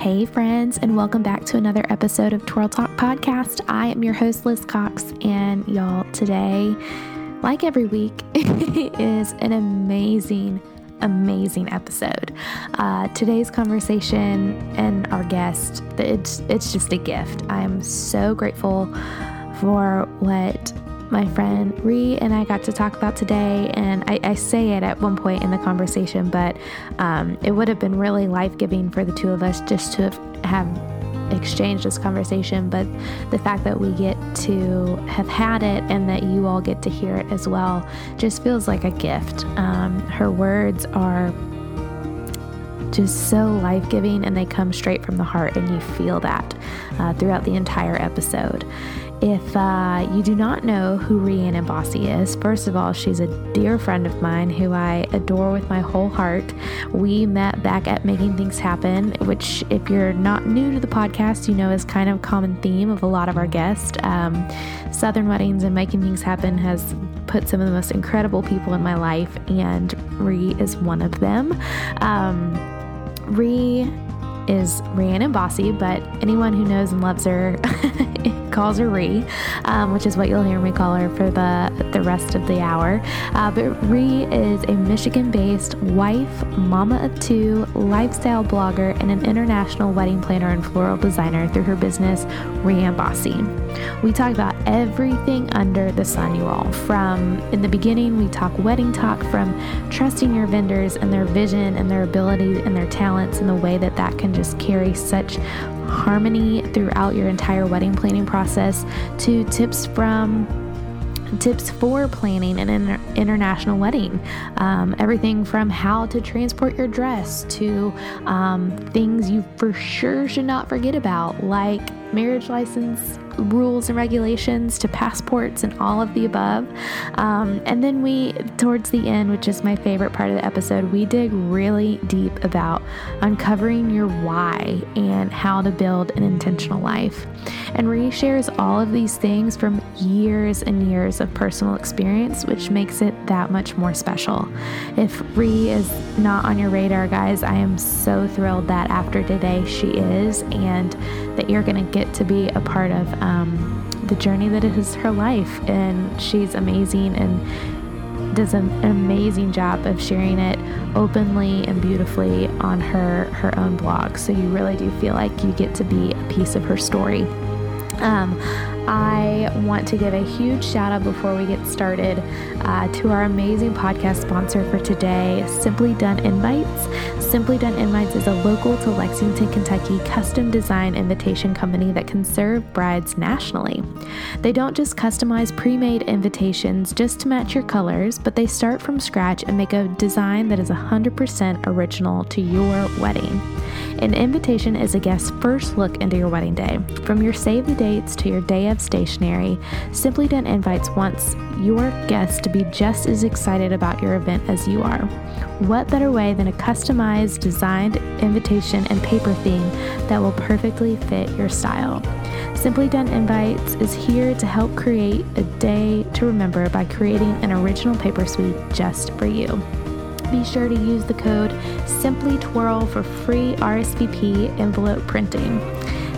Hey, friends, and welcome back to another episode of Twirl Talk Podcast. I am your host, Liz Cox, and y'all, today, like every week, is an amazing, amazing episode. Uh, today's conversation and our guest, it's, it's just a gift. I am so grateful for what my friend Ree and I got to talk about today. And I, I say it at one point in the conversation, but um, it would have been really life giving for the two of us just to have, exchanged this conversation. But the fact that we get to have had it and that you all get to hear it as well just feels like a gift. Um, her words are just so life giving and they come straight from the heart, and you feel that uh, throughout the entire episode. If uh, you do not know who Rhiannon Bosse is, first of all, she's a dear friend of mine who I adore with my whole heart. We met back at Making Things Happen, which, if you're not new to the podcast, you know is kind of a common theme of a lot of our guests. Um, Southern Weddings and Making Things Happen has put some of the most incredible people in my life, and Ree is one of them. Um, is Rhiannon Bosse, but anyone who knows and loves her calls her Ree, um, which is what you'll hear me call her for the, the rest of the hour. Uh, but Ree is a Michigan based wife, mama of two, lifestyle blogger, and an international wedding planner and floral designer through her business, Rhiannon Bosse. We talk about everything under the sun, you all. From in the beginning, we talk wedding talk, from trusting your vendors and their vision and their ability and their talents and the way that that can just carry such harmony throughout your entire wedding planning process to tips from tips for planning an inter- international wedding. Um, everything from how to transport your dress to um, things you for sure should not forget about, like marriage license rules and regulations to passports and all of the above. Um, and then we, towards the end, which is my favorite part of the episode, we dig really deep about uncovering your why and how to build an intentional life. And Ree shares all of these things from years and years of personal experience, which makes it that much more special. If Ree is not on your radar, guys, I am so thrilled that after today she is, and that you're going to get to be a part of um, the journey that is her life. And she's amazing and does an amazing job of sharing it openly and beautifully on her her own blog. So you really do feel like you get to be a piece of her story. Um, I want to give a huge shout out before we get started uh, to our amazing podcast sponsor for today, Simply Done Invites. Simply Done Invites is a local to Lexington, Kentucky custom design invitation company that can serve brides nationally. They don't just customize pre made invitations just to match your colors, but they start from scratch and make a design that is 100% original to your wedding. An invitation is a guest's first look into your wedding day. From your save the dates to your day of stationery, Simply Done Invites wants your guests to be just as excited about your event as you are. What better way than a customized, designed invitation and paper theme that will perfectly fit your style? Simply Done Invites is here to help create a day to remember by creating an original paper suite just for you be sure to use the code SimplyTwirl for free RSVP envelope printing.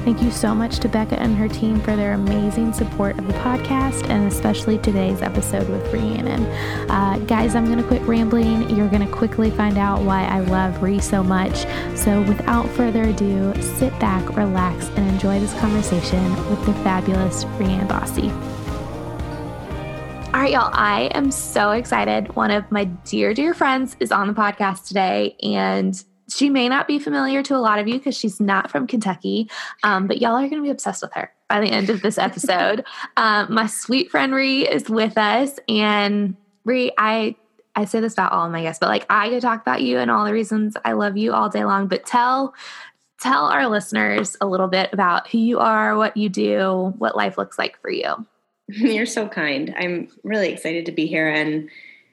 Thank you so much to Becca and her team for their amazing support of the podcast and especially today's episode with Rhiannon. Uh, guys, I'm going to quit rambling. You're going to quickly find out why I love Ree so much. So, without further ado, sit back, relax, and enjoy this conversation with the fabulous Rhiannon Bosse. All right, y'all, I am so excited. One of my dear, dear friends is on the podcast today, and she may not be familiar to a lot of you because she's not from Kentucky, um, but y'all are going to be obsessed with her by the end of this episode. um, my sweet friend Ree is with us, and Ree, I I say this about all of my guests, but like I could talk about you and all the reasons I love you all day long. But tell tell our listeners a little bit about who you are, what you do, what life looks like for you. You're so kind. I'm really excited to be here and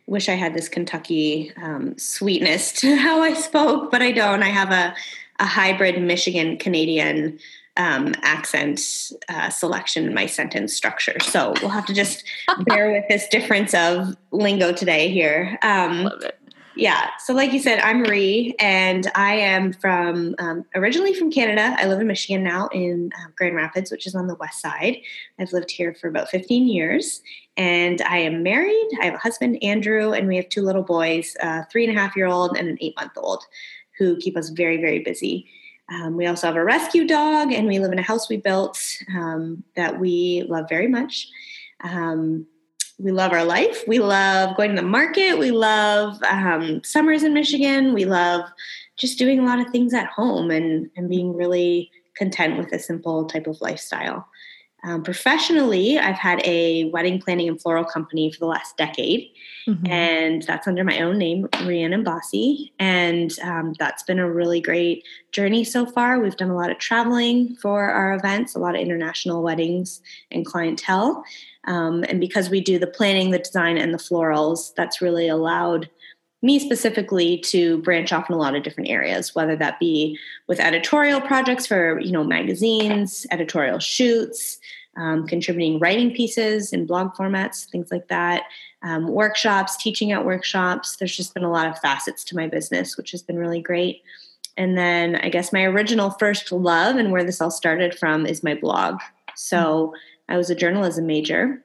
wish I had this Kentucky um, sweetness to how I spoke, but I don't. I have a, a hybrid Michigan Canadian um, accent uh, selection in my sentence structure. So we'll have to just bear with this difference of lingo today here. Um, Love it. Yeah. So, like you said, I'm Marie, and I am from um, originally from Canada. I live in Michigan now in uh, Grand Rapids, which is on the west side. I've lived here for about 15 years, and I am married. I have a husband, Andrew, and we have two little boys, a three and a half year old and an eight month old, who keep us very, very busy. Um, we also have a rescue dog, and we live in a house we built um, that we love very much. Um, we love our life. We love going to the market. We love um, summers in Michigan. We love just doing a lot of things at home and, and being really content with a simple type of lifestyle. Um, professionally, I've had a wedding planning and floral company for the last decade, mm-hmm. and that's under my own name, Rhiannon Bosse. And um, that's been a really great journey so far. We've done a lot of traveling for our events, a lot of international weddings and clientele. Um, and because we do the planning, the design, and the florals, that's really allowed me specifically to branch off in a lot of different areas whether that be with editorial projects for you know magazines editorial shoots um, contributing writing pieces in blog formats things like that um, workshops teaching at workshops. There's just been a lot of facets to my business which has been really great. And then i guess my original first love and where this all started from is my blog. So I was a journalism major.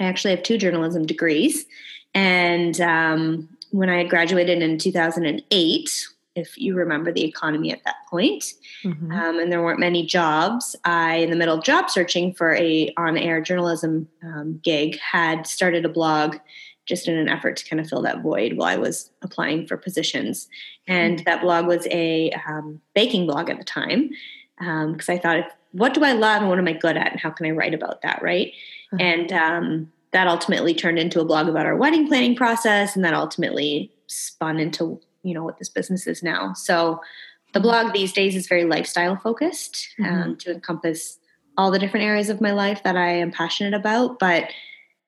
I actually have two journalism degrees. And um, when I graduated in 2008, if you remember the economy at that point, mm-hmm. um, and there weren't many jobs, I, in the middle of job searching for a on-air journalism um, gig, had started a blog just in an effort to kind of fill that void while I was applying for positions. And mm-hmm. that blog was a um, baking blog at the time because um, I thought if what do I love and what am I good at and how can I write about that, right? Uh-huh. And um, that ultimately turned into a blog about our wedding planning process, and that ultimately spun into you know what this business is now. So the blog these days is very lifestyle focused mm-hmm. um, to encompass all the different areas of my life that I am passionate about. But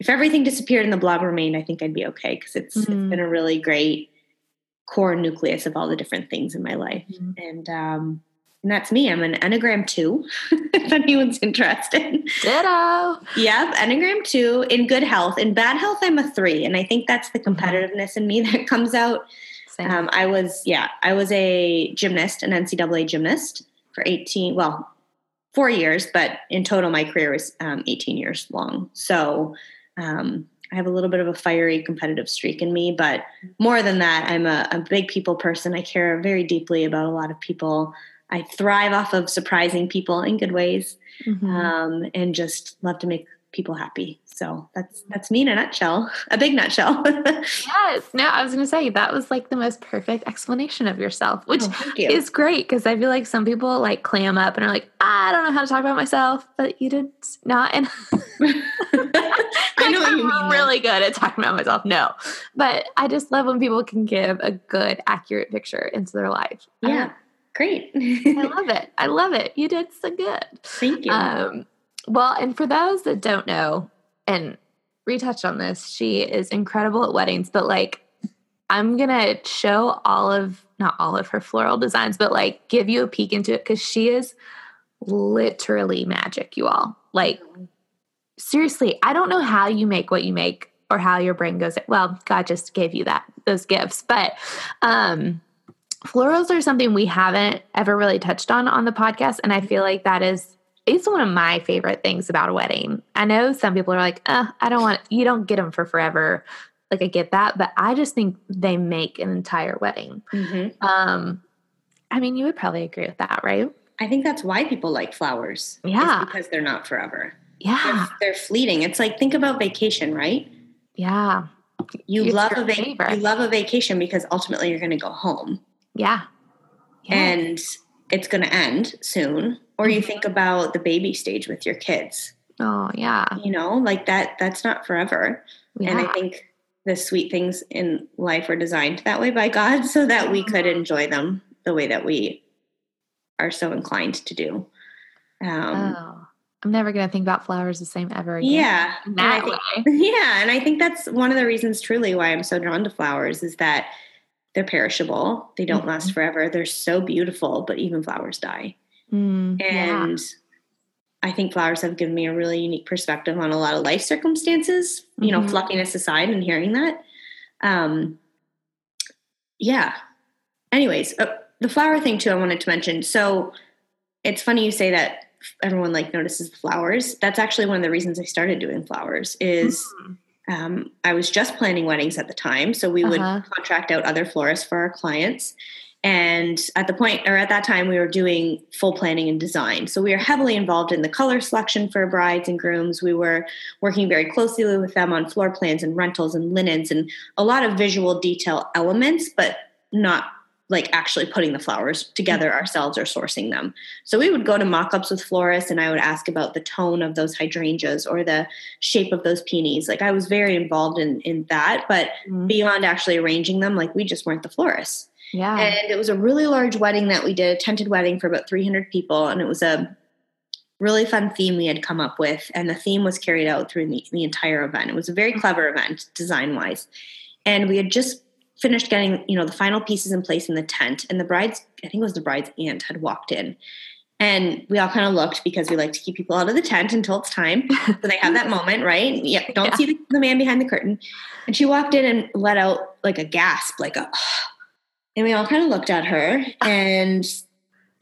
if everything disappeared and the blog remained, I think I'd be okay because it's, mm-hmm. it's been a really great core nucleus of all the different things in my life. Mm-hmm. And um, and that's me. I'm an Enneagram 2, if anyone's interested. Ditto. Yep, Enneagram 2 in good health. In bad health, I'm a 3. And I think that's the mm-hmm. competitiveness in me that comes out. Um, I was, yeah, I was a gymnast, an NCAA gymnast for 18, well, four years, but in total, my career was um, 18 years long. So um, I have a little bit of a fiery competitive streak in me, but more than that, I'm a, a big people person. I care very deeply about a lot of people. I thrive off of surprising people in good ways, mm-hmm. um, and just love to make people happy. So that's that's me in a nutshell, a big nutshell. yes. No, I was going to say that was like the most perfect explanation of yourself, which oh, you. is great because I feel like some people like clam up and are like, I don't know how to talk about myself, but you did not. And I know I'm you mean, really good at talking about myself. No, but I just love when people can give a good, accurate picture into their life. Yeah. Great. I love it. I love it. You did so good. Thank you. Um, well, and for those that don't know, and Ree touched on this, she is incredible at weddings, but like I'm gonna show all of not all of her floral designs, but like give you a peek into it because she is literally magic, you all. Like seriously, I don't know how you make what you make or how your brain goes. Well, God just gave you that those gifts, but um florals are something we haven't ever really touched on on the podcast and i feel like that is it's one of my favorite things about a wedding. I know some people are like uh, i don't want you don't get them for forever. Like i get that but i just think they make an entire wedding. Mm-hmm. um i mean you would probably agree with that right? I think that's why people like flowers yeah. because they're not forever. Yeah. They're, they're fleeting. It's like think about vacation right? Yeah. You it's love a you love a vacation because ultimately you're going to go home yeah. yeah. And it's going to end soon. Or you mm-hmm. think about the baby stage with your kids. Oh, yeah. You know, like that, that's not forever. Yeah. And I think the sweet things in life are designed that way by God so that we could mm-hmm. enjoy them the way that we are so inclined to do. Um, oh, I'm never going to think about flowers the same ever again. Yeah. that think, way. Yeah. And I think that's one of the reasons truly why I'm so drawn to flowers is that they're perishable. They don't mm-hmm. last forever. They're so beautiful, but even flowers die. Mm, and yeah. I think flowers have given me a really unique perspective on a lot of life circumstances, mm-hmm. you know, mm-hmm. fluffiness aside and hearing that. Um, yeah. Anyways, uh, the flower thing too, I wanted to mention. So it's funny you say that everyone like notices the flowers. That's actually one of the reasons I started doing flowers is mm. Um, I was just planning weddings at the time. So we uh-huh. would contract out other florists for our clients. And at the point, or at that time, we were doing full planning and design. So we were heavily involved in the color selection for brides and grooms. We were working very closely with them on floor plans and rentals and linens and a lot of visual detail elements, but not like actually putting the flowers together mm-hmm. ourselves or sourcing them. So we would go to mock-ups with florists and I would ask about the tone of those hydrangeas or the shape of those peonies. Like I was very involved in in that, but mm-hmm. beyond actually arranging them, like we just weren't the florists. Yeah. And it was a really large wedding that we did, a tented wedding for about 300 people and it was a really fun theme we had come up with and the theme was carried out through the, the entire event. It was a very mm-hmm. clever event design-wise. And we had just finished getting you know the final pieces in place in the tent and the bride's i think it was the bride's aunt had walked in. And we all kind of looked because we like to keep people out of the tent until it's time so they have that moment right? Yep don't yeah. see the, the, man behind the curtain. And she walked in and let out like a gasp like a and we all kind of looked at her and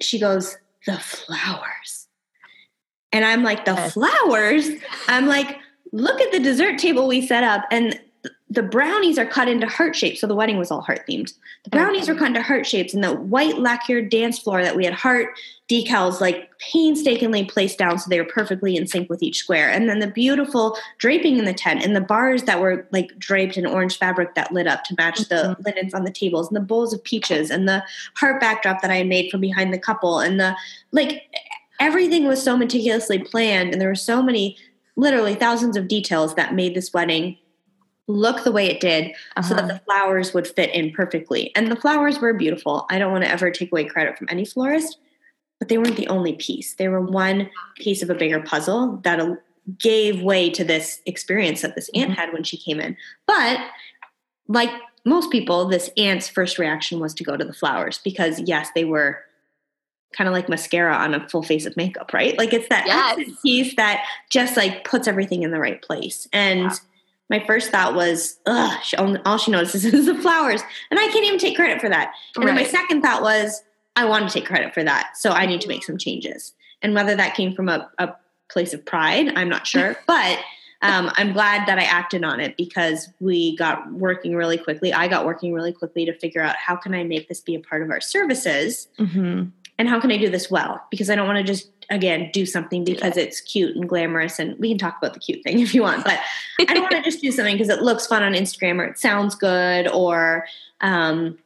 she goes the flowers. And i'm like the flowers? I'm like look at the dessert table we set up and the brownies are cut into heart shapes. So the wedding was all heart themed. The brownies okay. were cut into heart shapes, and the white lacquered dance floor that we had heart decals like painstakingly placed down so they were perfectly in sync with each square. And then the beautiful draping in the tent and the bars that were like draped in orange fabric that lit up to match mm-hmm. the linens on the tables and the bowls of peaches and the heart backdrop that I had made from behind the couple and the like everything was so meticulously planned and there were so many literally thousands of details that made this wedding look the way it did uh-huh. so that uh-huh. the flowers would fit in perfectly. And the flowers were beautiful. I don't want to ever take away credit from any florist, but they weren't the only piece. They were one piece of a bigger puzzle that gave way to this experience that this aunt mm-hmm. had when she came in. But like most people, this aunt's first reaction was to go to the flowers because, yes, they were kind of like mascara on a full face of makeup, right? Like it's that yes. piece that just like puts everything in the right place. And yeah my first thought was, ugh, she, all she notices is the flowers. And I can't even take credit for that. And right. then my second thought was, I want to take credit for that. So I need to make some changes. And whether that came from a, a place of pride, I'm not sure. but um, I'm glad that I acted on it because we got working really quickly. I got working really quickly to figure out how can I make this be a part of our services mm-hmm. and how can I do this well? Because I don't want to just again do something because yeah. it's cute and glamorous and we can talk about the cute thing if you want but i don't want to just do something because it looks fun on instagram or it sounds good or um,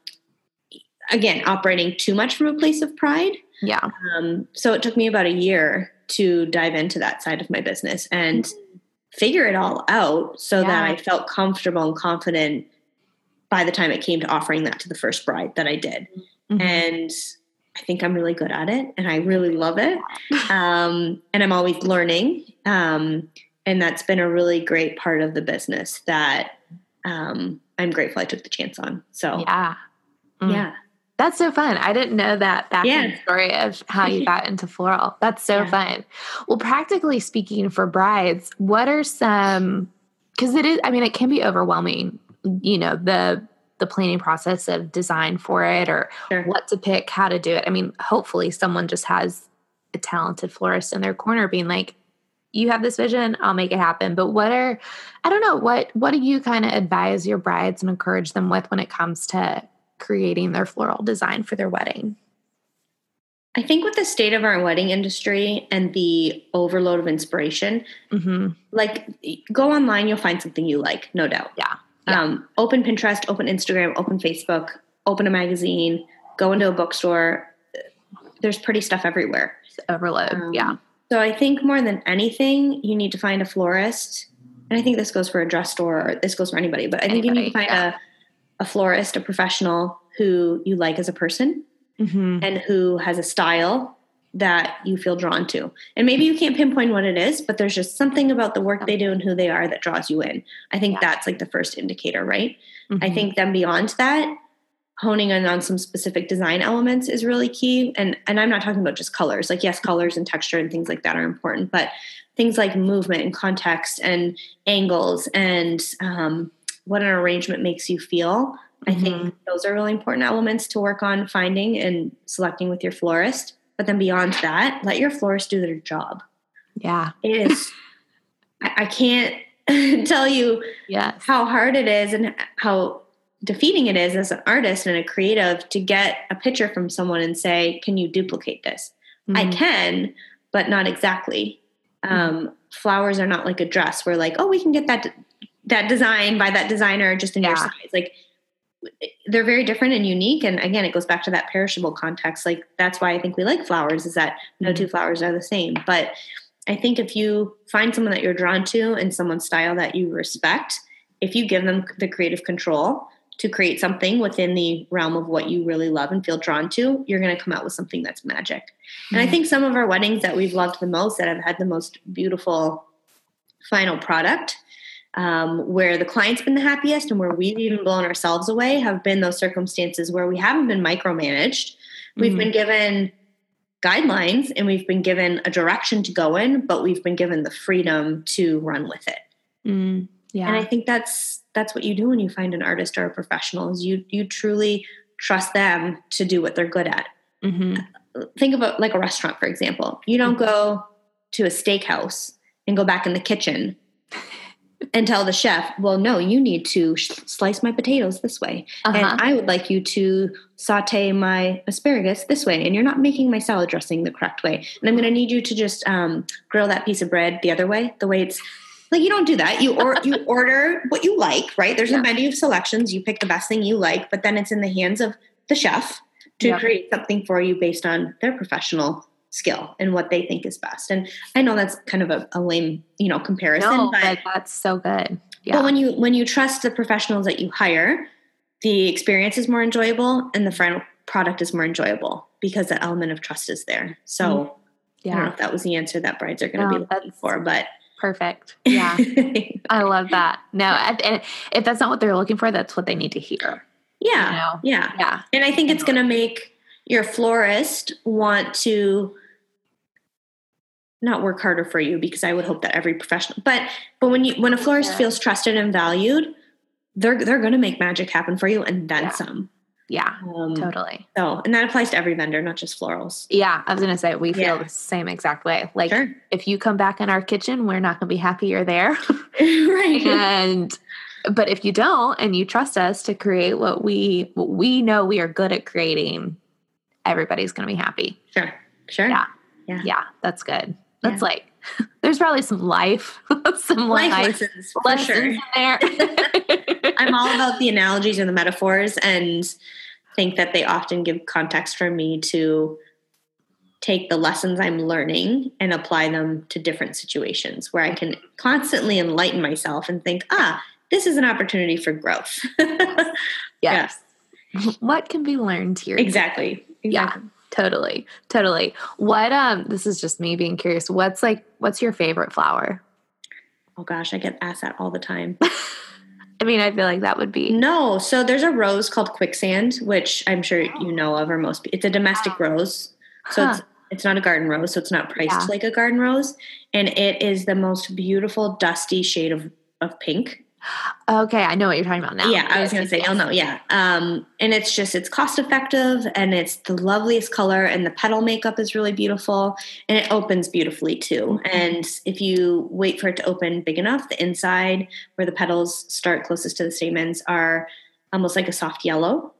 again operating too much from a place of pride yeah um, so it took me about a year to dive into that side of my business and mm-hmm. figure it all out so yeah. that i felt comfortable and confident by the time it came to offering that to the first bride that i did mm-hmm. and I think I'm really good at it and I really love it. Um, and I'm always learning. Um, and that's been a really great part of the business that um, I'm grateful I took the chance on. So, yeah. Mm. Yeah. That's so fun. I didn't know that back yeah. story of how you got into floral. That's so yeah. fun. Well, practically speaking, for brides, what are some, because it is, I mean, it can be overwhelming, you know, the the planning process of design for it or sure. what to pick, how to do it. I mean, hopefully someone just has a talented florist in their corner being like, you have this vision, I'll make it happen. But what are I don't know, what what do you kind of advise your brides and encourage them with when it comes to creating their floral design for their wedding? I think with the state of our wedding industry and the overload of inspiration, mm-hmm. like go online, you'll find something you like, no doubt. Yeah. Yeah. Um, open Pinterest, open Instagram, open Facebook, open a magazine, go into a bookstore. There's pretty stuff everywhere. Overload. Um, yeah. So I think more than anything, you need to find a florist. And I think this goes for a dress store or this goes for anybody, but I think anybody, you need to find yeah. a, a florist, a professional who you like as a person mm-hmm. and who has a style that you feel drawn to. And maybe you can't pinpoint what it is, but there's just something about the work they do and who they are that draws you in. I think yeah. that's like the first indicator, right? Mm-hmm. I think then beyond that, honing in on some specific design elements is really key. And and I'm not talking about just colors. Like yes, colors and texture and things like that are important, but things like movement and context and angles and um, what an arrangement makes you feel I think those are really important elements to work on finding and selecting with your florist. But then beyond that, let your florist do their job. Yeah. It is, I, I can't tell you Yes. how hard it is and how defeating it is as an artist and a creative to get a picture from someone and say, Can you duplicate this? I Mhm. can, but not exactly. Um, flowers are not like a dress. We're like, oh, we can get that that design by that designer just in your size. Like they're very different and unique. And again, it goes back to that perishable context. Like that's why I think we like flowers is that no two flowers are the same. But I think if you find someone that you're drawn to and someone's style that you respect, if you give them the creative control to create something within the realm of what you really love and feel drawn to, you're going to come out with something that's magic. And I Mhm. think some of our weddings that we've loved the most, that have had the most beautiful final product, um, where the client's been the happiest and where we've even blown ourselves away, have been those circumstances where we haven't been micromanaged. We've Mhm. been given guidelines and we've been given a direction to go in, but we've been given the freedom to run with it. Mm, yeah. And I think that's that's what you do when you find an artist or a professional is you you truly trust them to do what they're good at hmm think about like a restaurant for example you don't go to a steakhouse and go back in the kitchen and tell the chef well no you need to sh- slice my potatoes this way Uh-huh. and i would like you to saute my asparagus this way and you're not making my salad dressing the correct way and i'm going to need you to just um, grill that piece of bread the other way the way it's like you don't do that you or you order what you like right there's Yeah. a menu of selections you pick the best thing you like but then it's in the hands of the chef to Yep. create something for you based on their professional skill and what they think is best. And I know that's kind of a, a lame, you know, comparison, no, but, but that's so good. Yeah. but when you when you trust the professionals that you hire, the experience is more enjoyable and the final product is more enjoyable because that element of trust is there. So mm-hmm. I don't know yeah. if that was the answer that brides are going to No, be looking for, but Perfect. Yeah. I love that. No, and if that's not what they're looking for, that's what they need to hear. yeah, You know? yeah. Yeah. And I think it's going to make your florist want to not work harder for you because I would hope that every professional, but but when you when a florist Yeah. feels trusted and valued, they're they're going to make magic happen for you and then Yeah. some. Yeah. Um, Totally. So, and that applies to every vendor, not just florals. Yeah. I was going to say, we feel Yeah. the same exact way. Like, Sure, if you come back in our kitchen, we're not going to be happy you're there. right? and, but if you don't and you trust us to create what we, what we know we are good at creating, everybody's going to be happy. Sure, sure. Yeah. Yeah. Yeah. That's good. That's Yeah. like, there's probably some life, some Life life, lessons, lessons sure. in there. I'm all about the analogies and the metaphors and think that they often give context for me to take the lessons I'm learning and apply them to different situations where I can constantly enlighten myself and think, ah, this is an opportunity for growth. yes. What can be learned here? exactly. Yeah. Totally. Totally. What um this is just me being curious. What's like what's your favorite flower? Oh gosh, I get asked that all the time. I mean, I feel like that would be No, so there's a rose called quicksand, which I'm sure you know of, or most. It's a domestic rose, so it's it's not a garden rose, so it's not priced Yeah. like a garden rose, and it is the most beautiful dusty shade of of pink. Okay, I know what you're talking about now. Yeah, I was gonna say yes, you'll. Yeah, um, and it's just it's cost effective, and it's the loveliest color, and the petal makeup is really beautiful, and it opens beautifully too. And if you wait for it to open big enough, the inside where the petals start closest to the stamens are almost like a soft yellow,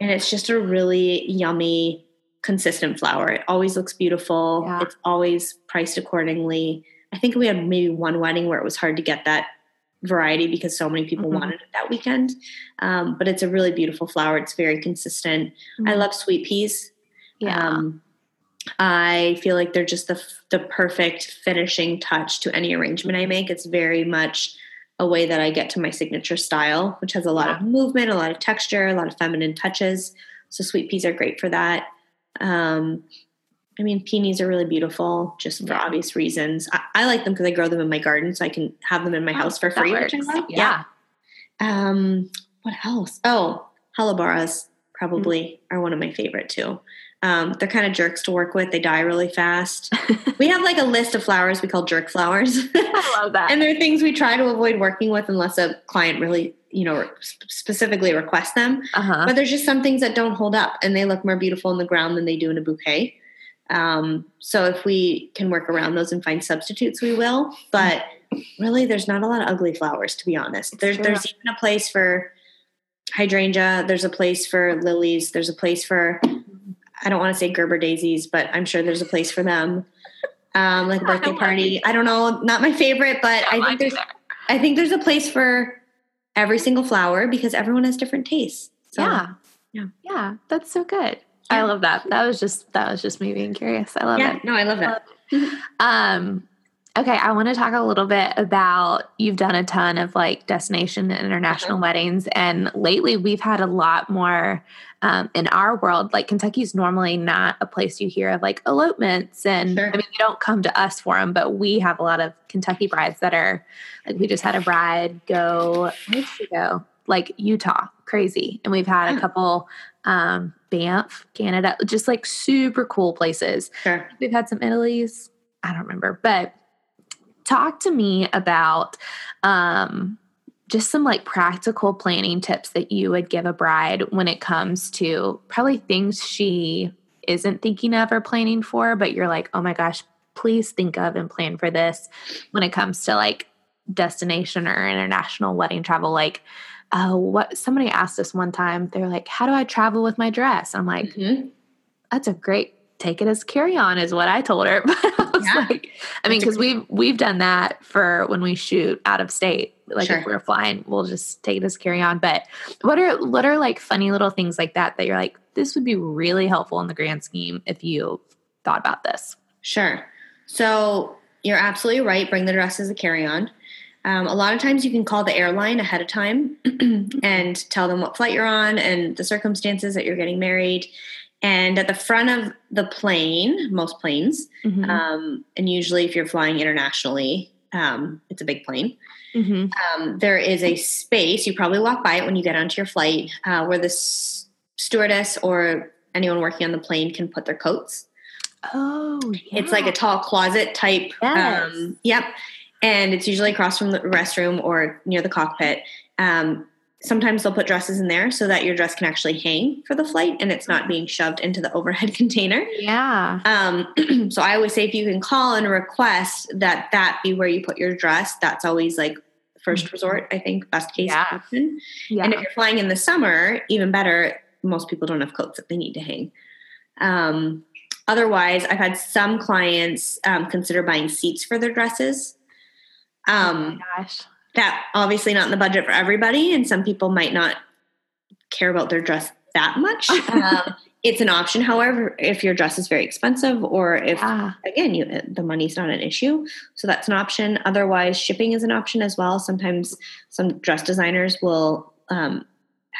and it's just a really yummy, consistent flower. It always looks beautiful. Yeah. It's always priced accordingly. I think we had maybe one wedding where it was hard to get that variety because so many people Mhm. wanted it that weekend. Um, but it's a really beautiful flower. It's very consistent. I Mhm. love sweet peas. Yeah. Um, I feel like they're just the the perfect finishing touch to any arrangement I make. It's very much a way that I get to my signature style, which has a lot of movement, a lot of texture, a lot of feminine touches. So sweet peas are great for that. Um, I mean, peonies are really beautiful, just for Yeah. obvious reasons. I, I like them because I grow them in my garden, so I can have them in my Oh, house for free, which I love. Yeah. Um, what else? Oh, hellebores probably are one of my favorite too. Um, they're kind of jerks to work with. They die really fast. we have like a list of flowers we call jerk flowers. I love that. and they're things we try to avoid working with unless a client really, you know, specifically requests them. uh-huh. But there's just some things that don't hold up and they look more beautiful in the ground than they do in a bouquet. Um, so if we can work around those and find substitutes, we will. But really, there's not a lot of ugly flowers, to be honest. There's there's even a place for hydrangea. There's a place for lilies. There's a place for I don't want to say Gerber daisies, but I'm sure there's a place for them. Um, like a birthday party. I don't know, not my favorite, but I think there's I think there's a place for every single flower because everyone has different tastes. So, yeah. yeah. Yeah. That's so good. I love that. That was just that was just me being curious. I love yeah, it. no, I love that. Um okay, I want to talk a little bit about you've done a ton of like destination and international Uh-huh. weddings and lately we've had a lot more um, in our world like Kentucky's normally not a place you hear of like elopements and Sure. I mean you don't come to us for them but we have a lot of Kentucky brides that are like we just had a bride go where did she go like Utah crazy and we've had a couple um Banff Canada just like super cool places Sure. We've had some Italy's. I don't remember, but talk to me about um, just some like practical planning tips that you would give a bride when it comes to probably things she isn't thinking of or planning for, but you're like, oh my gosh, please think of and plan for this when it comes to like destination or international wedding travel. Like, uh, what somebody asked us one time, they're like, how do I travel with my dress? I'm like, Mhm. that's a great take it as carry on is what I told her. But I was Yeah. like, I mean, because we've we've done that for when we shoot out of state. Like Sure. if we're flying, we'll just take it as carry on. But what are what are like funny little things like that that you're like, this would be really helpful in the grand scheme if you thought about this. Sure. So you're absolutely right. Bring the dress as a carry on. Um, a lot of times you can call the airline ahead of time and tell them what flight you're on and the circumstances that you're getting married. And at the front of the plane, most planes, Mhm. um, and usually if you're flying internationally, um, it's a big plane. Mhm. um, there is a space you probably walk by it when you get onto your flight uh, where the s- stewardess or anyone working on the plane can put their coats Oh, it's like a tall closet type Yes. um, yep and it's usually across from the restroom or near the cockpit um, sometimes they'll put dresses in there so that your dress can actually hang for the flight and it's not being shoved into the overhead container yeah. um, so I always say if you can call and request that that be where you put your dress, that's always like 1st Mhm. resort. I think best case Yeah. option. Yeah. And if you're flying in the summer, even better. Most people don't have coats that they need to hang. Um, otherwise, I've had some clients um, consider buying seats for their dresses. Um, oh gosh. that obviously not in the budget for everybody, and some people might not care about their dress that much. um, it's an option, however, if your dress is very expensive or if Yeah. again you the money's not an issue so that's an option otherwise shipping is an option as well sometimes some dress designers will um,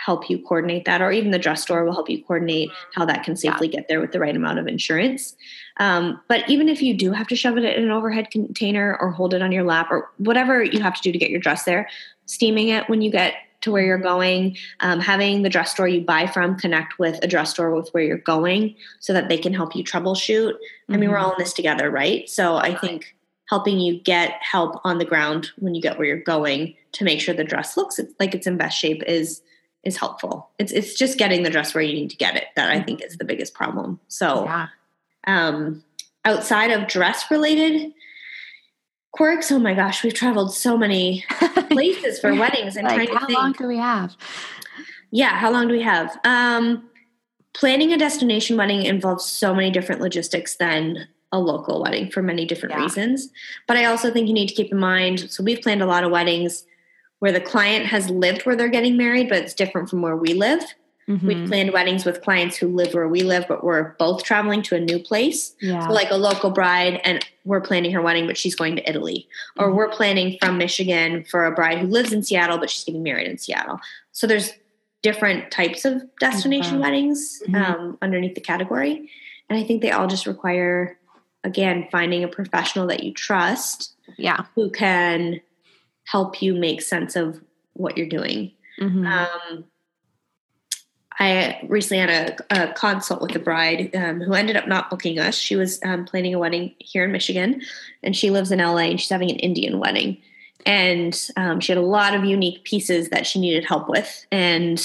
help you coordinate that or even the dress store will help you coordinate how that can safely get there with the right amount of insurance. Um, but even if you do have to shove it in an overhead container or hold it on your lap or whatever you have to do to get your dress there steaming it when you get to where you're going um, having the dress store you buy from connect with a dress store with where you're going so that they can help you troubleshoot. I mean, we're Mhm. all in this together, right? So I think helping you get help on the ground when you get where you're going to make sure the dress looks like it's in best shape is is helpful. It's it's just getting the dress where you need to get it that I think is the biggest problem. So Yeah. um, outside of dress related quirks, oh my gosh, we've traveled so many places for weddings and like, trying to how think. long do we have? Yeah, how long do we have? Um, planning a destination wedding involves so many different logistics than a local wedding for many different Yeah. reasons. But I also think you need to keep in mind so we've planned a lot of weddings where the client has lived where they're getting married, but it's different from where we live. We've Mhm. planned weddings with clients who live where we live, but we're both traveling to a new place. Yeah. So, like a local bride, and we're planning her wedding, but she's going to Italy. Or Mhm. we're planning from Michigan for a bride who lives in Seattle, but she's getting married in Seattle. So, there's different types of destination weddings Mhm. um, underneath the category. And I think they all just require, again, finding a professional that you trust yeah. who can help you make sense of what you're doing. Mhm. Um, I recently had a, a consult with a bride um, who ended up not booking us. She was um, planning a wedding here in Michigan, and she lives in LA, and she's having an Indian wedding. And um, she had a lot of unique pieces that she needed help with, and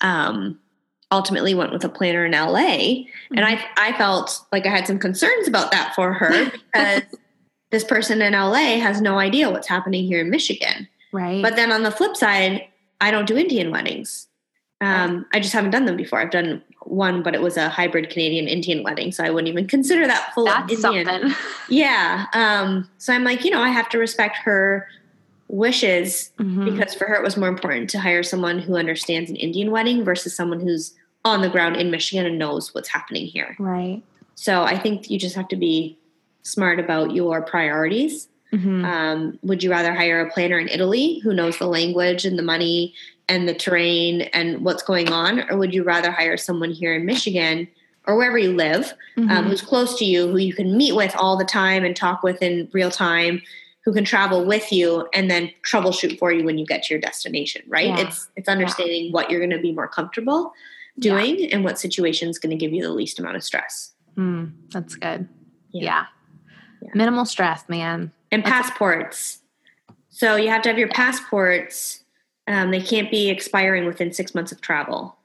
um, ultimately went with a planner in LA. Mm-hmm. And I, I felt like I had some concerns about that for her because this person in LA has no idea what's happening here in Michigan. Right. But then on the flip side, I don't do Indian weddings. Um, right. I just haven't done them before. I've done one, but it was a hybrid Canadian Indian wedding, so I wouldn't even consider that full That's Indian. Something. Yeah. Um, so I'm like, you know, I have to respect her wishes mm-hmm. because for her it was more important to hire someone who understands an Indian wedding versus someone who's on the ground in Michigan and knows what's happening here. Right. So I think you just have to be smart about your priorities. Mm-hmm. Um, would you rather hire a planner in Italy who knows the language and the money and the terrain and what's going on, or would you rather hire someone here in Michigan or wherever you live um, mm-hmm. um, who's close to you, who you can meet with all the time and talk with in real time, who can travel with you and then troubleshoot for you when you get to your destination? Right? Yeah. It's it's understanding yeah. what you're going to be more comfortable doing yeah. and what situation is going to give you the least amount of stress. Mm, that's good. yeah. Yeah. Minimal stress, man. And passports. So you have to have your passports. Um, they can't be expiring within six months of travel.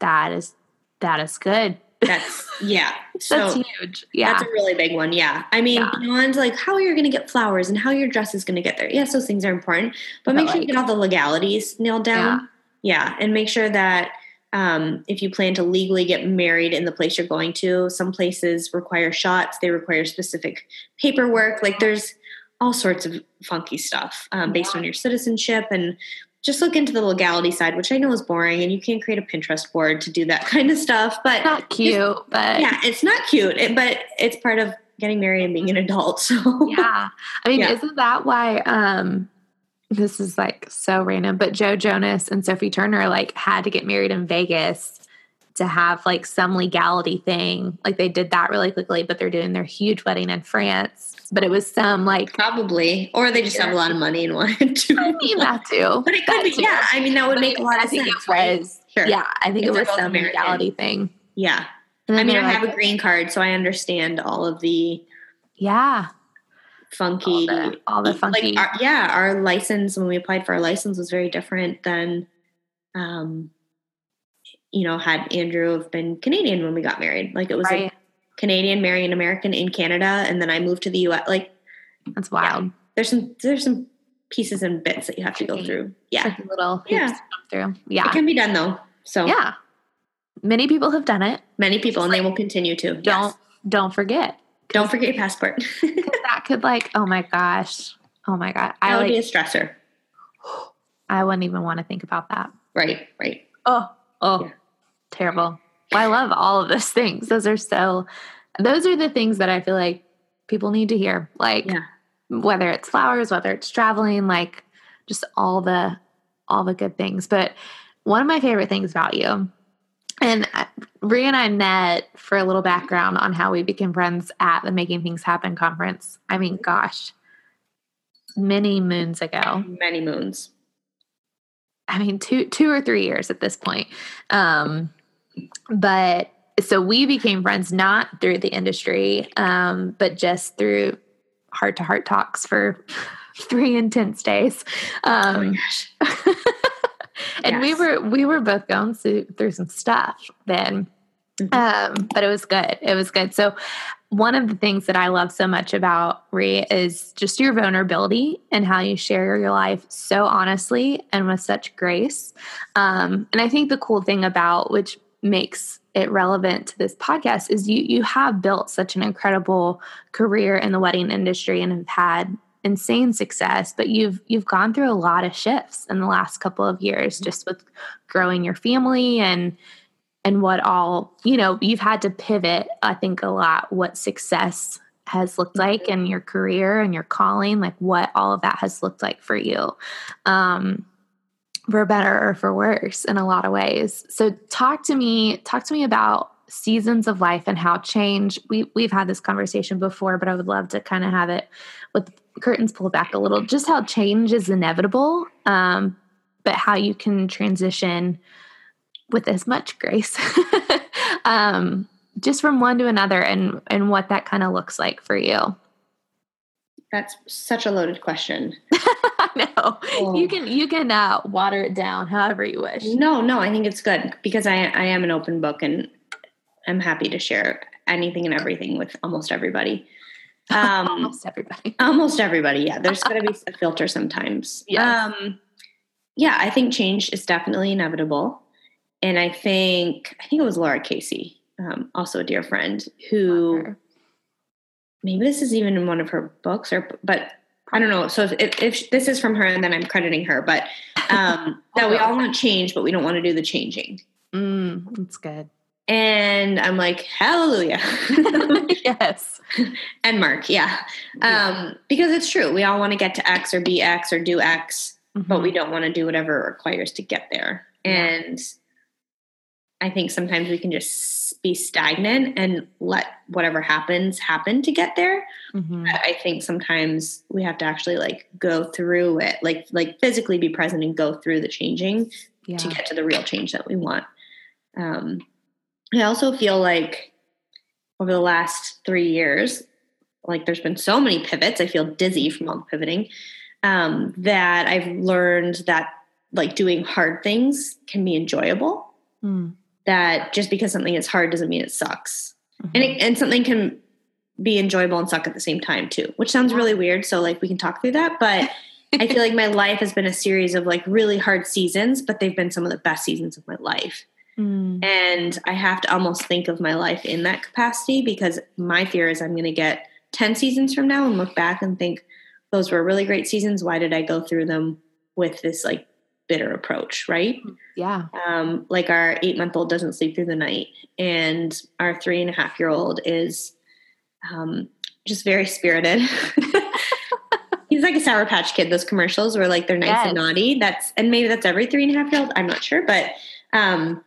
That is that is good. That's yeah. So that's huge. Yeah. That's a really big one. Yeah. I mean, yeah. beyond like how you're gonna get flowers and how your dress is gonna get there. Yes, those things are important. But, but make sure you get all the legalities nailed down. Yeah. yeah. And make sure that um, if you plan to legally get married in the place you're going to, some places require shots, they require specific paperwork. Like there's all sorts of funky stuff um, based yeah. on your citizenship and just look into the legality side, which I know is boring, and you can't create a Pinterest board to do that kind of stuff. But not cute, but yeah, it's not cute, it, but it's part of getting married and being an adult. So yeah, I mean, yeah. isn't that why? Um, this is like so random, but Joe Jonas and Sophie Turner like had to get married in Vegas to have like some legality thing. Like they did that really quickly, but they're doing their huge wedding in France. But it was some like probably, or they just have a lot of money and wanted to. I mean that too. But it could be, too. yeah. I mean that would but make a lot of sense. It was, sure. Yeah, I think if it was some American. legality thing. Yeah, I mean I like, have a green card, so I understand all of the. Yeah, funky. All the, all the funky. like our, yeah our license when we applied for our license was very different than um you know had andrew have been canadian when we got married. Like it was right. a canadian marrying an american in canada and then i moved to the us like that's wild. Yeah, there's some there's some pieces and bits that you have to go through. Yeah. Like little yeah. through. Yeah. It can be done though. So. Yeah. Many people have done it. Many people and like, they will continue to. don't yes. don't forget don't forget your passport. that could like, oh my gosh. Oh my God. I would like, be a stressor. I wouldn't even want to think about that. Right, right. Oh, oh, yeah. terrible. Well, I love all of those things. Those are so, those are the things that I feel like people need to hear. Like, yeah. whether it's flowers, whether it's traveling, like just all the, all the good things. But one of my favorite things about you and Ree and I met for a little background on how we became friends at the Making Things Happen conference. I mean, gosh, many moons ago. Many moons. I mean, two two or three years at this point. Um, but so we became friends not through the industry, um, but just through heart to heart talks for three intense days. Um, oh my gosh. and yes. we were we were both going through, some stuff then mm-hmm. um, but it was good it was good so one of the things that i love so much about Ree is just your vulnerability and how you share your life so honestly and with such grace um, and i think the cool thing about which makes it relevant to this podcast is you you have built such an incredible career in the wedding industry and have had insane success but you've you've gone through a lot of shifts in the last couple of years just with growing your family and and what all you know you've had to pivot i think a lot what success has looked like in your career and your calling like what all of that has looked like for you um for better or for worse in a lot of ways. So talk to me talk to me about seasons of life and how change we we've had this conversation before but i would love to kind of have it with curtains pull back a little just how change is inevitable um, but how you can transition with as much grace. um, just from one to another and and what that kind of looks like for you. That's such a loaded question. no, oh. you can you can uh, water it down however you wish. No, no, I think it's good because I I am an open book and I'm happy to share anything and everything with almost everybody. Um, almost everybody. Almost everybody. Yeah, there's going to be a filter sometimes. Yeah. Um, yeah, I think change is definitely inevitable, and I think I think it was Lara Casey, um, also a dear friend, who maybe this is even in one of her books or but I don't know. So if, if, if this is from her, and then I'm crediting her, but um, that we all want change, but we don't want to do the changing. Mm, that's good. And I'm like, hallelujah. yes. and Mark, yeah. Um, because it's true. We all want to get to X or be X or do X, mm-hmm. but we don't want to do whatever it requires to get there. Yeah. And I think sometimes we can just be stagnant and let whatever happens happen to get there. Mm-hmm. I think sometimes we have to actually like go through it, like like physically be present and go through the changing yeah. to get to the real change that we want. Um, I also feel like over the last three years, like there's been so many pivots. I feel dizzy from all the pivoting. Um, that I've learned that like doing hard things can be enjoyable. Mm. That just because something is hard doesn't mean it sucks. Mm-hmm. And it, and something can be enjoyable and suck at the same time too, which sounds really weird. So like we can talk through that, but I feel like my life has been a series of like really hard seasons, but they've been some of the best seasons of my life. Mm. And I have to almost think of my life in that capacity because my fear is I'm going to get 10 seasons from now and look back and think those were really great seasons. Why did I go through them with this like bitter approach, right? Yeah. Um, like our eight month old doesn't sleep through the night, and our three and a half year old is um, just very spirited. He's like a Sour Patch Kid. Those commercials where like they're nice yes. and naughty. That's and maybe that's every three and a half year old. I'm not sure, but um,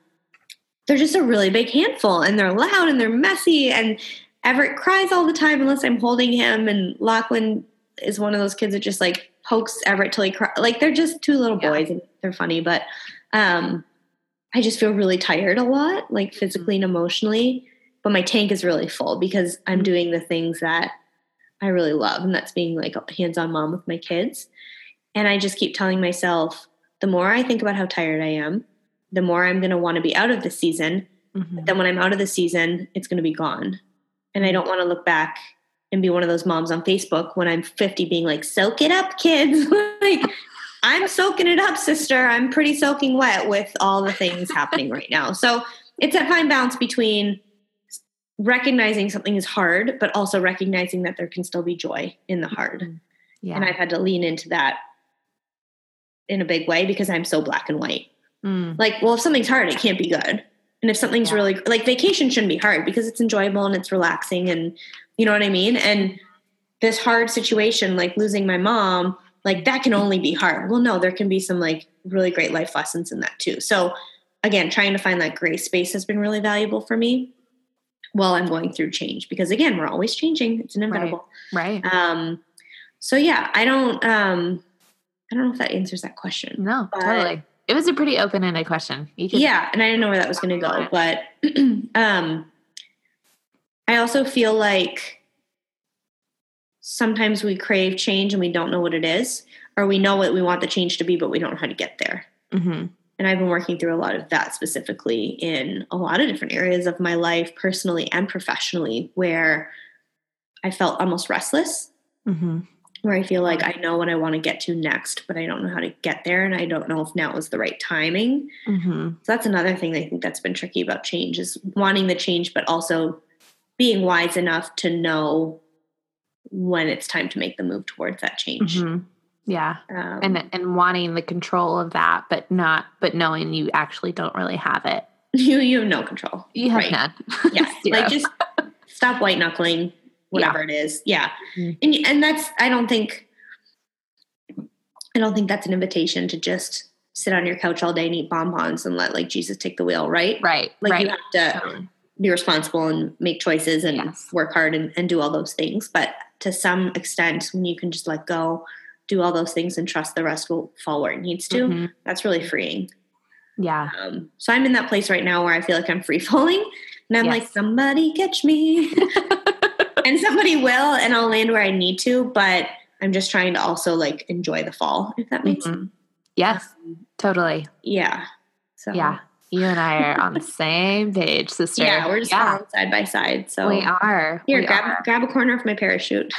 they're just a really big handful and they're loud and they're messy and Everett cries all the time unless I'm holding him and Lachlan is one of those kids that just like pokes Everett till he cries. Like they're just two little boys yeah. and they're funny, but um, I just feel really tired a lot, like physically and emotionally. But my tank is really full because I'm doing the things that I really love, and that's being like a hands-on mom with my kids. And I just keep telling myself, the more I think about how tired I am, the more I'm going to want to be out of the season. Mm-hmm. But then when I'm out of the season, it's going to be gone. And I don't want to look back and be one of those moms on Facebook when I'm 50 being like, soak it up, kids. like, I'm soaking it up, sister. I'm pretty soaking wet with all the things happening right now. So it's that fine balance between recognizing something is hard, but also recognizing that there can still be joy in the hard. Mm-hmm. Yeah. And I've had to lean into that in a big way because I'm so black and white. Mm. Like, well, if something's hard, it can't be good. And if something's yeah. really like vacation shouldn't be hard because it's enjoyable and it's relaxing and you know what I mean? And this hard situation, like losing my mom, like that can only be hard. Well, no, there can be some like really great life lessons in that too. So again, trying to find that gray space has been really valuable for me while I'm going through change because again, we're always changing. It's inevitable. Right. right. Um so yeah, I don't um I don't know if that answers that question. No, totally it was a pretty open ended question. yeah, and I didn't know where that was going to go, but um, I also feel like sometimes we crave change and we don't know what it is, or we know what we want the change to be, but we don't know how to get there. Mm-hmm. And I've been working through a lot of that specifically in a lot of different areas of my life, personally and professionally, where I felt almost restless. Mm-hmm where I feel like I know what I want to get to next, but I don't know how to get there, and I don't know if now is the right timing. Mm-hmm. So that's another thing I think that's been tricky about change is wanting the change, but also being wise enough to know when it's time to make the move towards that change. Mm-hmm. Yeah, um, and and wanting the control of that, but not, but knowing you actually don't really have it. You you have no control. You have right. none. Yeah, like just stop white knuckling whatever yeah. it is. Yeah. Mm-hmm. And and that's I don't think I don't think that's an invitation to just sit on your couch all day and eat bonbons and let like Jesus take the wheel, right? Right. Like right. you have to totally. be responsible and make choices and yes. work hard and, and do all those things. But to some extent, when you can just let go, do all those things and trust the rest will fall where it needs to, mm-hmm. that's really freeing. Yeah. Um, so I'm in that place right now where I feel like I'm free falling, and I'm Yes. like, somebody catch me, and somebody will, and I'll land where I need to. But I'm just trying to also like enjoy the fall, if that makes sense. Mhm. Yes, Um, totally. yeah. So Yeah. You and I are on the same page, sister. yeah, we're just yeah, side by side. So we are. here, we grab are. grab a corner of my parachute.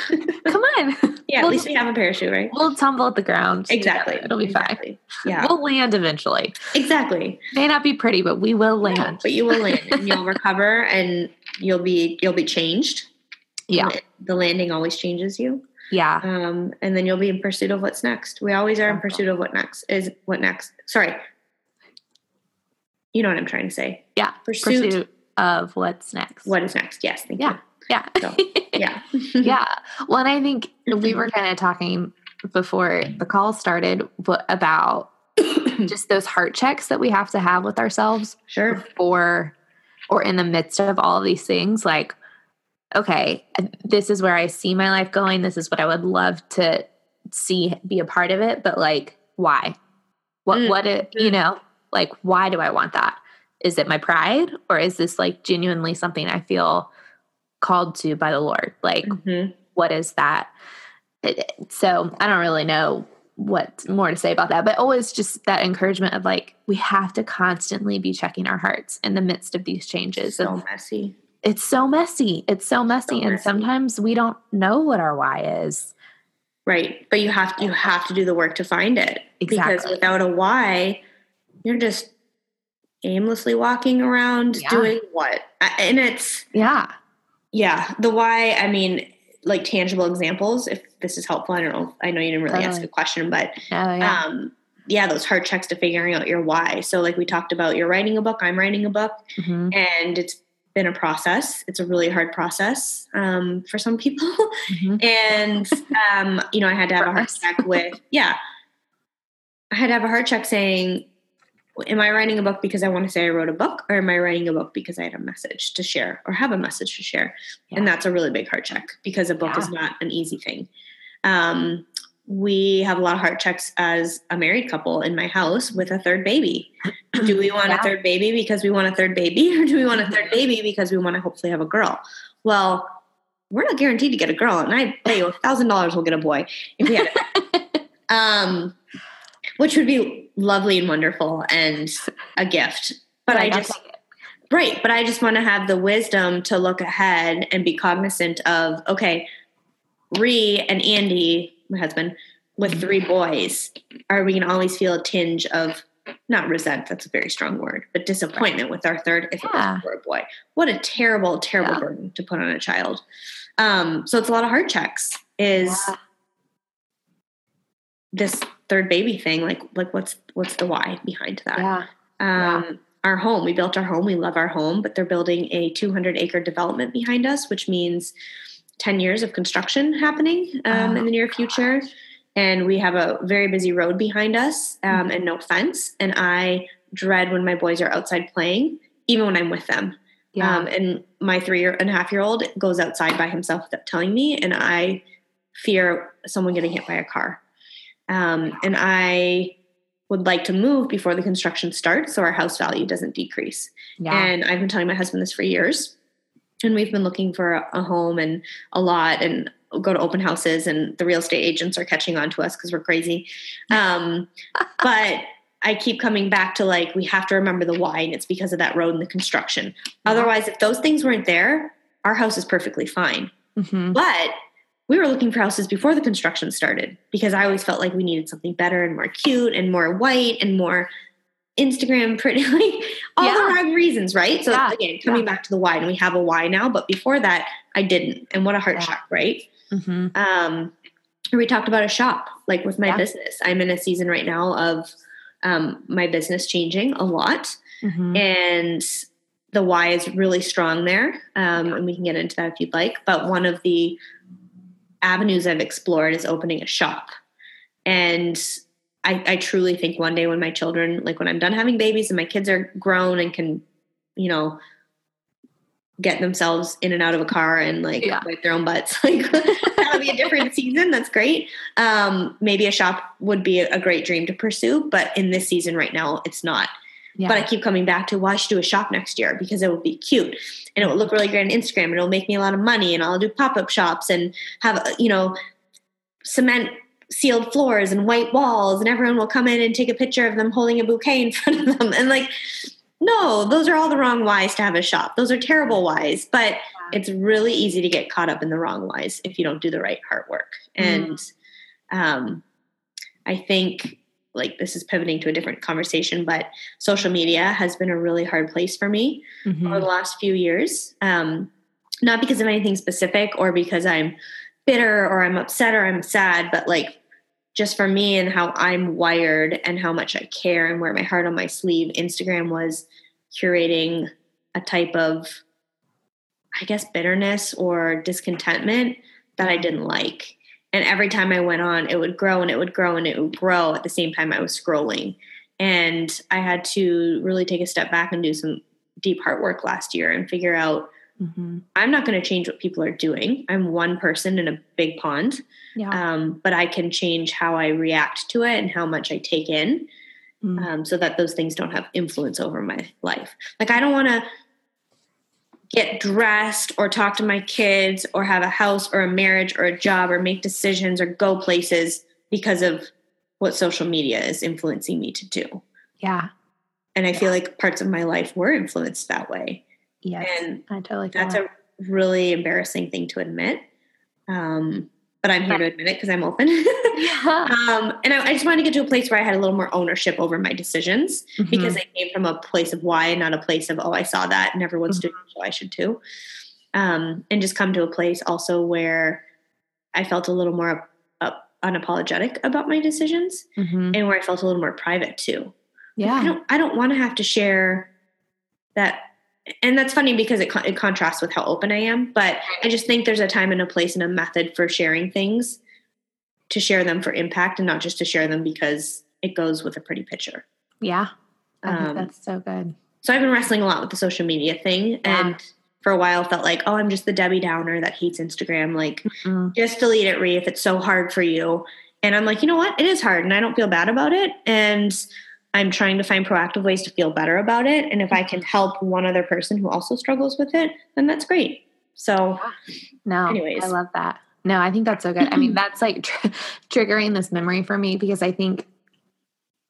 Come on. yeah, at We'll- least we have a parachute, right? We'll tumble at the ground. Exactly. together. It'll be fine. Yeah. We'll land eventually. exactly. May not be pretty, but we will land. But you will land and you'll recover and you'll be you'll be changed. Yeah. The landing always changes you. Yeah. Um, and then you'll be in pursuit of what's next. We always are in pursuit of what next is what next. Sorry. You know what I'm trying to say. Yeah. Pursuit, Pursuit of what's next. what is next. Yes, thank Yeah. Yeah. So. Yeah. yeah. Well, and I think we were kind of talking before the call started about just those heart checks that we have to have with ourselves Sure. before or in the midst of all of these things. Like, okay, this is where I see my life going. This is what I would love to see be a part of it. But like, why? What, Mm. what, it, you know, like, why do I want that? Is it my pride or is this like genuinely something I feel called to by the Lord? Like, Mhm. what is that? So I don't really know what more to say about that, but always just that encouragement of like, we have to constantly be checking our hearts in the midst of these changes. So And messy. It's so messy. It's so messy. So and messy. sometimes we don't know what our why is. Right. But you have you have to do the work to find it. Because Exactly. without a why, you're just aimlessly walking around Yeah. doing what? And it's Yeah. yeah, the why, I mean, like tangible examples, if this is helpful. I don't know. I know you didn't really ask a question, but Oh, yeah. um yeah, those hard checks to figuring out your why. So like we talked about you're writing a book, I'm writing a book, Mhm. and it's been a process. It's a really hard process um, for some people. Mhm. and um, you know, I had to have a heart check with yeah. I had to have a heart check saying, Am I writing a book because I want to say I wrote a book, or am I writing a book because I had a message to share or have a message to share? And that's a really big heart check because a book is not an easy thing. Um, we have a lot of heart checks as a married couple in my house with a third baby. Do we want Yeah. a third baby because we want a third baby, or do we want a third baby because we want to hopefully have a girl? Well, we're not guaranteed to get a girl, and I bet you a thousand dollars we'll get a boy if we had it. um, which would be lovely and wonderful and a gift. But I I'll just it. Right, but I just want to have the wisdom to look ahead and be cognizant of okay, Ree and Andy, my husband, with three boys, are we going to always feel a tinge of not resent? That's a very strong word, but disappointment with our third if it Yeah. was for a boy. What a terrible, terrible Yeah. burden to put on a child. Um, so it's a lot of heart checks. Is Yeah. this third baby thing like like what's what's the why behind that? Yeah. um, our home. We built our home. We love our home, but they're building a 200 acre development behind us, which means 10 years of construction happening um, Oh, in the near future. And we have a very busy road behind us um, and no fence. And I dread when my boys are outside playing, even when I'm with them. Yeah. Um, and my three and a half year and a half year old goes outside by himself without telling me, and I fear someone getting hit by a car. Um, and I would like to move before the construction starts so our house value doesn't decrease. yeah. And I've been telling my husband this for years. And we've been looking for a, home and a lot and go to open houses, and the real estate agents are catching on to us because we're crazy. Um, but I keep coming back to like, we have to remember the why, and it's because of that road and the construction. Otherwise, if those things weren't there, our house is perfectly fine. Mhm. But we were looking for houses before the construction started because I always felt like we needed something better and more cute and more white and more Instagram pretty, like all Yeah. the wrong reasons, right? So Yeah. again, coming back to the why, and we have a why now, but before that, I didn't. And what a heart Yeah. shock, right? Mhm. Um, and we talked about a shop, like with my Yeah. business. I'm in a season right now of um, my business changing a lot Mhm. and the why is really strong there um, and we can get into that if you'd like but one of the avenues i've explored is opening a shop and I, I truly think one day when my children like when i'm done having babies and my kids are grown and can you know get themselves in and out of a car and like Yeah. wipe their own butts like that'll be a different season that's great um, maybe a shop would be a, great dream to pursue but in this season right now it's not Yeah. But I keep coming back to, well, I should do a shop next year because it would be cute and it would look really great on Instagram and it'll make me a lot of money and I'll do pop up shops and have, you know, cement sealed floors and white walls and everyone will come in and take a picture of them holding a bouquet in front of them. And like, no, those are all the wrong whys to have a shop. Those are terrible whys, but it's really easy to get caught up in the wrong whys if you don't do the right heart work. Mm-hmm. And um, I think like this is pivoting to a different conversation, but social media has been a really hard place for me mm-hmm. over the last few years. Um, not because of anything specific or because I'm bitter or I'm upset or I'm sad, but like just for me and how I'm wired and how much I care and wear my heart on my sleeve, Instagram was curating a type of, I guess, bitterness or discontentment that I didn't like. And every time I went on, it would grow and it would grow and it would grow at the same time I was scrolling. And I had to really take a step back and do some deep heart work last year and figure out Mm-hmm. I'm not going to change what people are doing. I'm one person in a big pond. Yeah. Um, but I can change how I react to it and how much I take in mm. um, so that those things don't have influence over my life. Like, I don't want to get dressed or talk to my kids or have a house or a marriage or a job or make decisions or go places because of what social media is influencing me to do. Yeah. And I yeah. feel like parts of my life were influenced that way. Yes, and I totally. That's that. a really embarrassing thing to admit. Um, but I'm here to admit it because I'm open. yeah. um, and I, I, just wanted to get to a place where I had a little more ownership over my decisions mm-hmm. because I came from a place of why, not a place of oh, I saw that and everyone's mm-hmm. doing it, so I should too. Um, and just come to a place also where I felt a little more uh, unapologetic about my decisions mm-hmm. and where I felt a little more private too. Yeah, I don't. I don't want to have to share that and that's funny because it, it contrasts with how open I am. But I just think there's a time and a place and a method for sharing things to share them for impact and not just to share them because it goes with a pretty picture. Yeah. Um, that's so good. So I've been wrestling a lot with the social media thing. Yeah. And for a while felt like, oh, I'm just the Debbie Downer that hates Instagram. Like, mm-hmm. just delete it, Ree, if it's so hard for you. And I'm like, you know what? It is hard and I don't feel bad about it. And I'm trying to find proactive ways to feel better about it. And if I can help one other person who also struggles with it, then that's great. So, no, anyways, I love that. No, I think that's so good. I mean, that's like tr- triggering this memory for me because I think,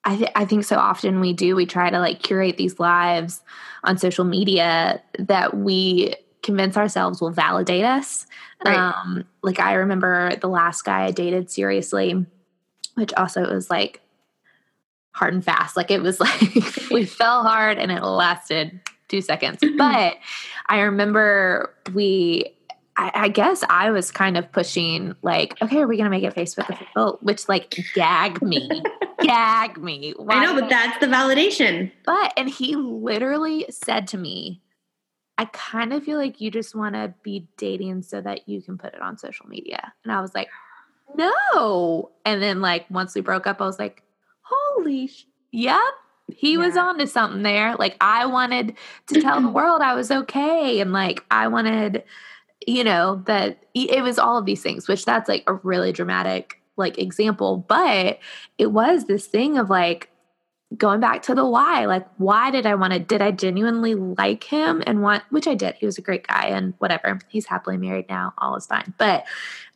I, th- I think so often we do, we try to like curate these lives on social media that we convince ourselves will validate us. Right. Um, like I remember the last guy I dated seriously, which also was like hard and fast. Like it was like we fell hard and it lasted two seconds. But I remember we I, I, guess I was kind of pushing like, okay, are we gonna make it Facebook official? Which like gag me. gag me. Why I know, but that's the validation. But and he literally said to me, I kind of feel like you just want to be dating so that you can put it on social media. And I was like, no. And then like once we broke up, I was like, holy, sh- yep, he yeah. was on to something there. Like I wanted to tell the world I was okay. And like I wanted, you know, that it was all of these things, which that's like a really dramatic like example. But it was this thing of like going back to the why. Like, why did I want to? Did I genuinely like him and want which I did. He was a great guy and whatever. He's happily married now. All is fine. But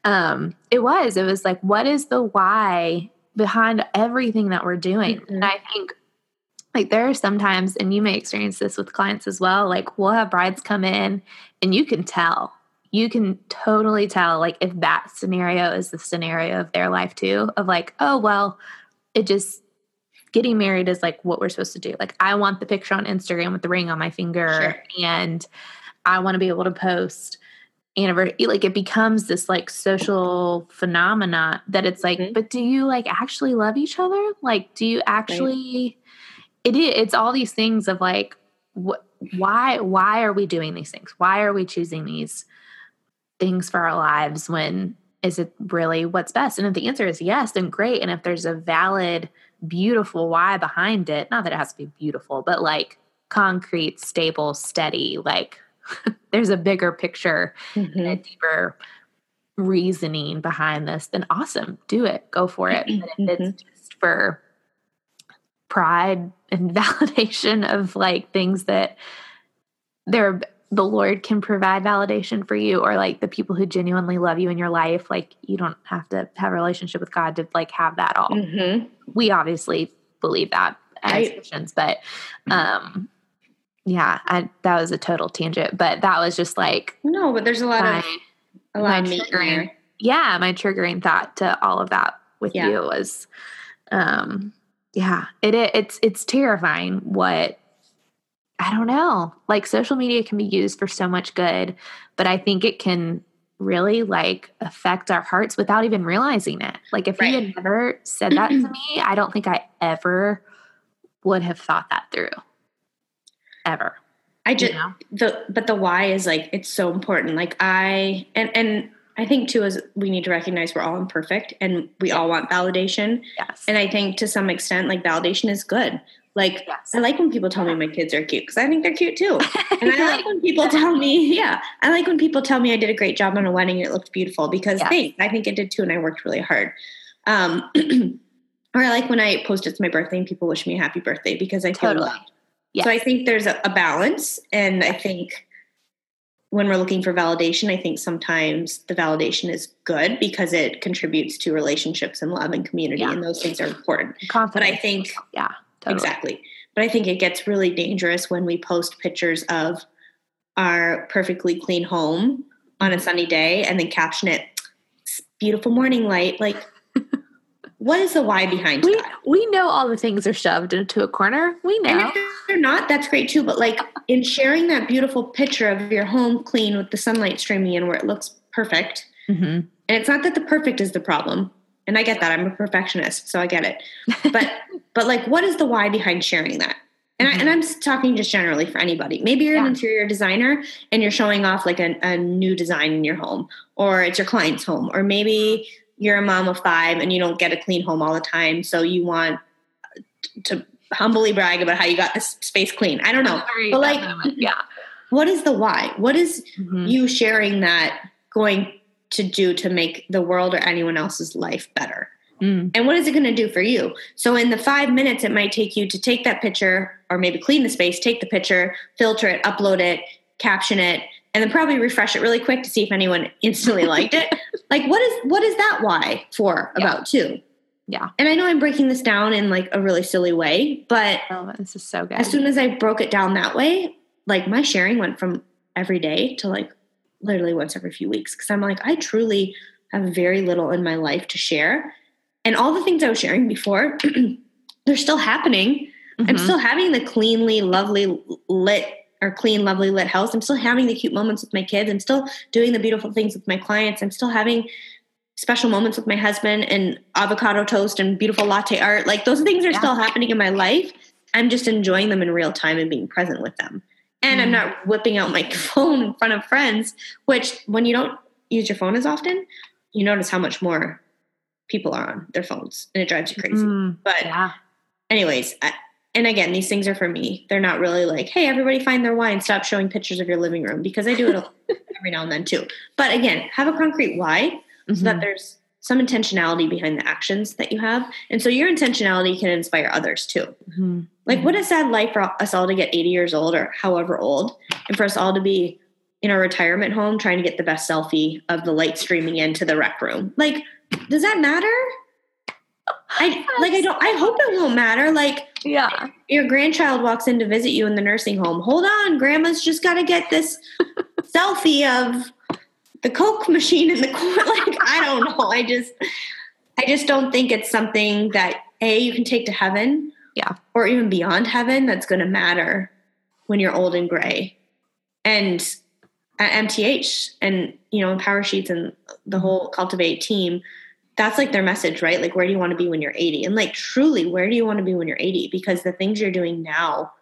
um it was, it was like, what is the why behind everything that we're doing. Mm-hmm. And I think like there are sometimes, and you may experience this with clients as well, like we'll have brides come in and you can tell, you can totally tell like if that scenario is the scenario of their life too, of like, oh, well, it just getting married is like what we're supposed to do. Like I want the picture on Instagram with the ring on my finger sure. and I want to be able to post anniversary like it becomes this like social phenomena that it's like mm-hmm. but do you like actually love each other like do you actually right. it is it's all these things of like what why why are we doing these things why are we choosing these things for our lives when is it really what's best and if the answer is yes then great and if there's a valid beautiful why behind it not that it has to be beautiful but like concrete stable steady like there's a bigger picture mm-hmm. and a mm-hmm. deeper reasoning behind this, then awesome, do it, go for it. But if it's mm-hmm. just for pride and validation of like things that they're the Lord can provide validation for you or like the people who genuinely love you in your life. Like you don't have to have a relationship with God to like have that all. Mm-hmm. We obviously believe that as I- Christians, but um yeah, I, that was a total tangent, but that was just like No, but there's a lot my, of a lot my of triggering, there. yeah, my triggering thought to all of that with Yeah. you was, um, yeah, it it- it's it's terrifying what I don't know. Like social media can be used for so much good, but I think it can really like affect our hearts without even realizing it. Like if Right. you had never said that to me, I don't think I ever would have thought that through. Ever. I You just know? the but the why is like it's so important. Like I and and I think too is we need to recognize we're all imperfect and we all want validation. Yes. And I think to some extent, like validation is good. Like yes. I like when people tell me my kids are cute because I think they're cute too. And I like when people tell me, yeah, I like when people tell me I did a great job on a wedding and it looked beautiful because Yes. thanks. I think it did too, and I worked really hard. Um, or I like when I post it's my birthday and people wish me a happy birthday because I feel Totally. loved. Yes. So I think there's a, a balance, and I think when we're looking for validation, I think sometimes the validation is good because it contributes to relationships and love and community, Yeah. and those things are important. Confidence. But. I think yeah, totally. Exactly. But I think it gets really dangerous when we post pictures of our perfectly clean home on a mm-hmm. sunny day and then caption it beautiful morning light. Like, what is the why behind We that? we know all the things are shoved into a corner. We know. And if they're not, that's great too. But like in sharing that beautiful picture of your home clean with the sunlight streaming in where it looks perfect, Mm-hmm. and it's not that the perfect is the problem. And I get that. I'm a perfectionist, so I get it. But but like what is the why behind sharing that? And, I, and I'm talking just generally for anybody. Maybe you're an interior designer and you're showing off like a, a new design in your home, or it's your client's home, or maybe you're a mom of five and you don't get a clean home all the time, so you want to humbly brag about how you got this space clean. I don't know. But, like- yeah. What is the why? What is Mhm. you sharing that going to do to make the world or anyone else's life better? Mm. And what is it going to do for you? So, in the five minutes it might take you to take that picture or maybe clean the space, take the picture, filter it, upload it, caption it, and then probably refresh it really quick to see if anyone instantly liked it. Like, what is what is that why for Yeah. about too? Yeah. And I know I'm breaking this down in like a really silly way, but Oh, this is so good. as soon as I broke it down that way, like my sharing went from every day to like literally once every few weeks because I'm like, I truly have very little in my life to share. And all the things I was sharing before, they're still happening. I'm Mhm. still having the cleanly, lovely lit or clean, lovely lit house. I'm still having the cute moments with my kids. I'm still doing the beautiful things with my clients. I'm still having special moments with my husband and avocado toast and beautiful latte art. Like those things are Yeah. still happening in my life. I'm just enjoying them in real time and being present with them. And I'm Mm. not whipping out my phone in front of friends, which when you don't use your phone as often, you notice how much more people are on their phones and it drives you crazy. Mm, But yeah. anyways I, and again these things are for me. They're not really like hey everybody find their why and stop showing pictures of your living room because i do it every now and then too. But again have a concrete why so that Mhm. there's some intentionality behind the actions that you have. And so your intentionality can inspire others too. Mhm. like what a sad life for us all to get 80 years old or however old and for us all to be in a retirement home trying to get the best selfie of the light streaming into the rec room. Like does that matter i like i don't i hope it won't matter like Yeah. your grandchild walks in to visit you in the nursing home. Hold on, grandma's just got to get this selfie of the Coke machine in the corner. Like, I don't know. I just, I just don't think it's something that A, you can take to heaven. Yeah. Or even beyond heaven that's going to matter when you're old and gray. And uh, at MTH and, you know, Power Sheets and the whole Cultivate team, that's like their message, right? Like, where do you want to be when you're 80? And like, truly, where do you want to be when you're 80? Because the things you're doing now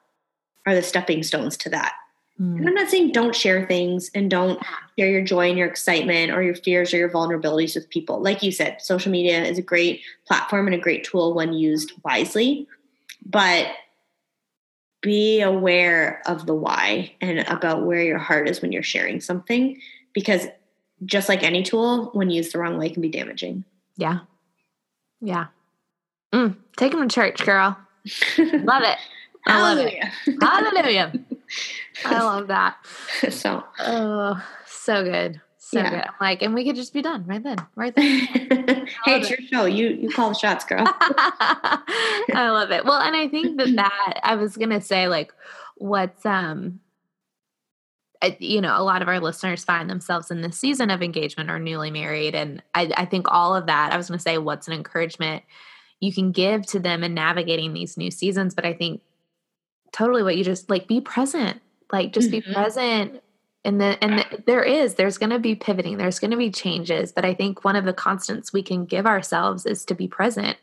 are the stepping stones to that. And Mm. I'm not saying don't share things and don't share your joy and your excitement or your fears or your vulnerabilities with people. Like you said, social media is a great platform and a great tool when used wisely, but be aware of the why and about where your heart is when you're sharing something because just like any tool, when used the wrong way, can be damaging. Yeah. Yeah. Mm. Take them to church, girl. love it. I love it. Hallelujah. I love that. So, oh, so good. So yeah. good. I'm like, and we could just be done right then, right then. hey, it's your show. You you call the shots, girl. I love it. Well, and I think that that I was gonna say like, what's um you know, a lot of our listeners find themselves in this season of engagement or newly married. And I, I think all of that, I was going to say, what's an encouragement you can give to them in navigating these new seasons. But I think totally what you just like, be present, like just mm-hmm. be present. And the, and the, there is, there's going to be pivoting, there's going to be changes. But I think one of the constants we can give ourselves is to be present,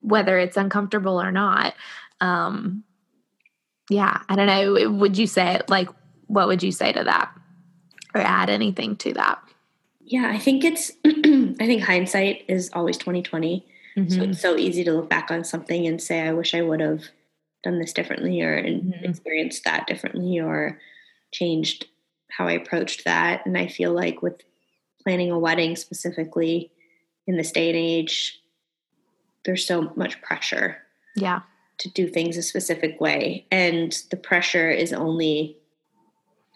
whether it's uncomfortable or not. Um, yeah, I don't know. Would you say like what would you say to that or add anything to that? Yeah, I think it's I think hindsight is always 2020. Mm-hmm. So it's so easy to look back on something and say, I wish I would have done this differently or mm-hmm. experienced that differently or changed how I approached that. And I feel like with planning a wedding specifically in this day and age, there's so much pressure. Yeah. To do things a specific way. And the pressure is only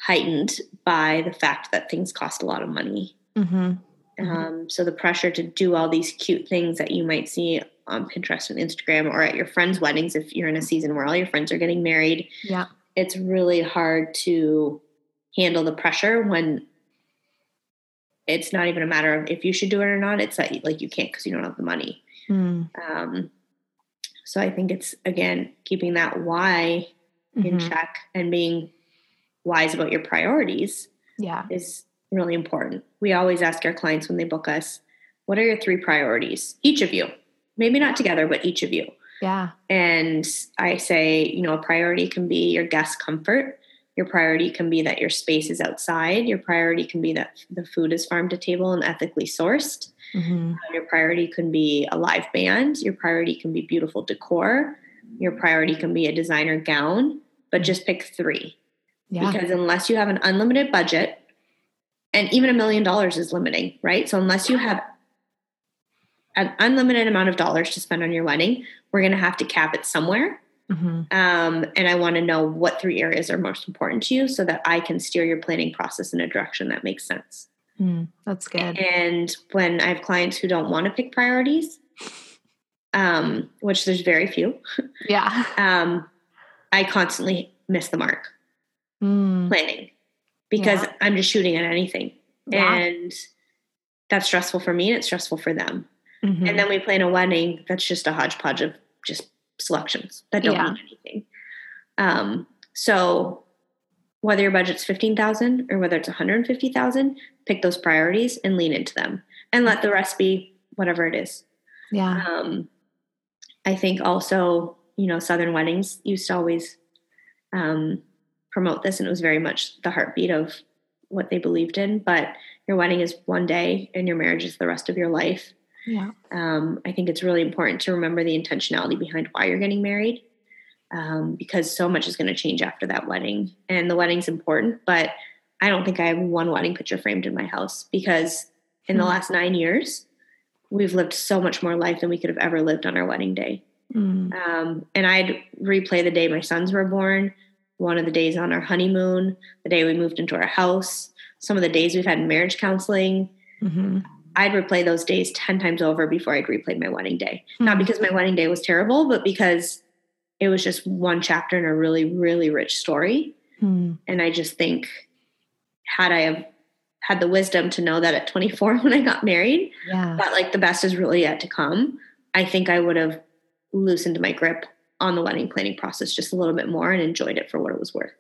heightened by the fact that things cost a lot of money. Mm-hmm. Mm-hmm. Um, so the pressure to do all these cute things that you might see on Pinterest and Instagram or at your friends' weddings, if you're in a season where all your friends are getting married, yeah, it's really hard to handle the pressure when it's not even a matter of if you should do it or not. It's that like you can't because you don't have the money. Mm. Um, so I think it's again keeping that why mm-hmm. in check and being wise about your priorities yeah. is really important. We always ask our clients when they book us what are your three priorities? Each of you. Maybe not together but each of you. Yeah. And i say you know a priority can be your guest comfort. Your priority can be that your space is outside. Your priority can be that the food is farm to table and ethically sourced. Mm-hmm. your priority can be a live band. Your priority can be beautiful decor. Your priority can be a designer gown. But mm. just pick three yeah. Because unless you have an unlimited budget, and even a million dollars is limiting, right? So unless you have an unlimited amount of dollars to spend on your wedding, we're going to have to cap it somewhere. Mm-hmm. Um, and I want to know what three areas are most important to you so that I can steer your planning process in a direction that makes sense. Mm, that's good. And when I have clients who don't want to pick priorities, um, which there's very few, yeah, um, I constantly miss the mark mm. planning because yeah. I'm just shooting at anything. Yeah. And that's stressful for me and it's stressful for them. Mm-hmm. And then we plan a wedding that's just a hodgepodge of just selections that don't yeah. mean anything. Um, so whether your budget's 15,000 or whether it's 150,000, pick those priorities and lean into them and let the rest be whatever it is. Yeah. Um, I think also, you know, Southern weddings used to always um, promote this and it was very much the heartbeat of what they believed in. But your wedding is one day and your marriage is the rest of your life. Yeah. Um, i think it's really important to remember the intentionality behind why you're getting married um, because so much is going to change after that wedding. And the wedding's important but i don't think i have one wedding picture framed in my house because in the last nine years we've lived so much more life than we could have ever lived on our wedding day. Mm. um, and i'd replay the day my sons were born one of the days on our honeymoon, the day we moved into our house, some of the days we've had marriage counseling. Mm-hmm. I'd replay those days 10 times over before I'd replay my wedding day. Mm-hmm. Not because my wedding day was terrible, but because it was just one chapter in a really, really rich story. Mm-hmm. And I just think, had I have had the wisdom to know that at 24 when I got married, yeah. that like the best is really yet to come, I think I would have loosened my grip on the wedding planning process just a little bit more and enjoyed it for what it was worth.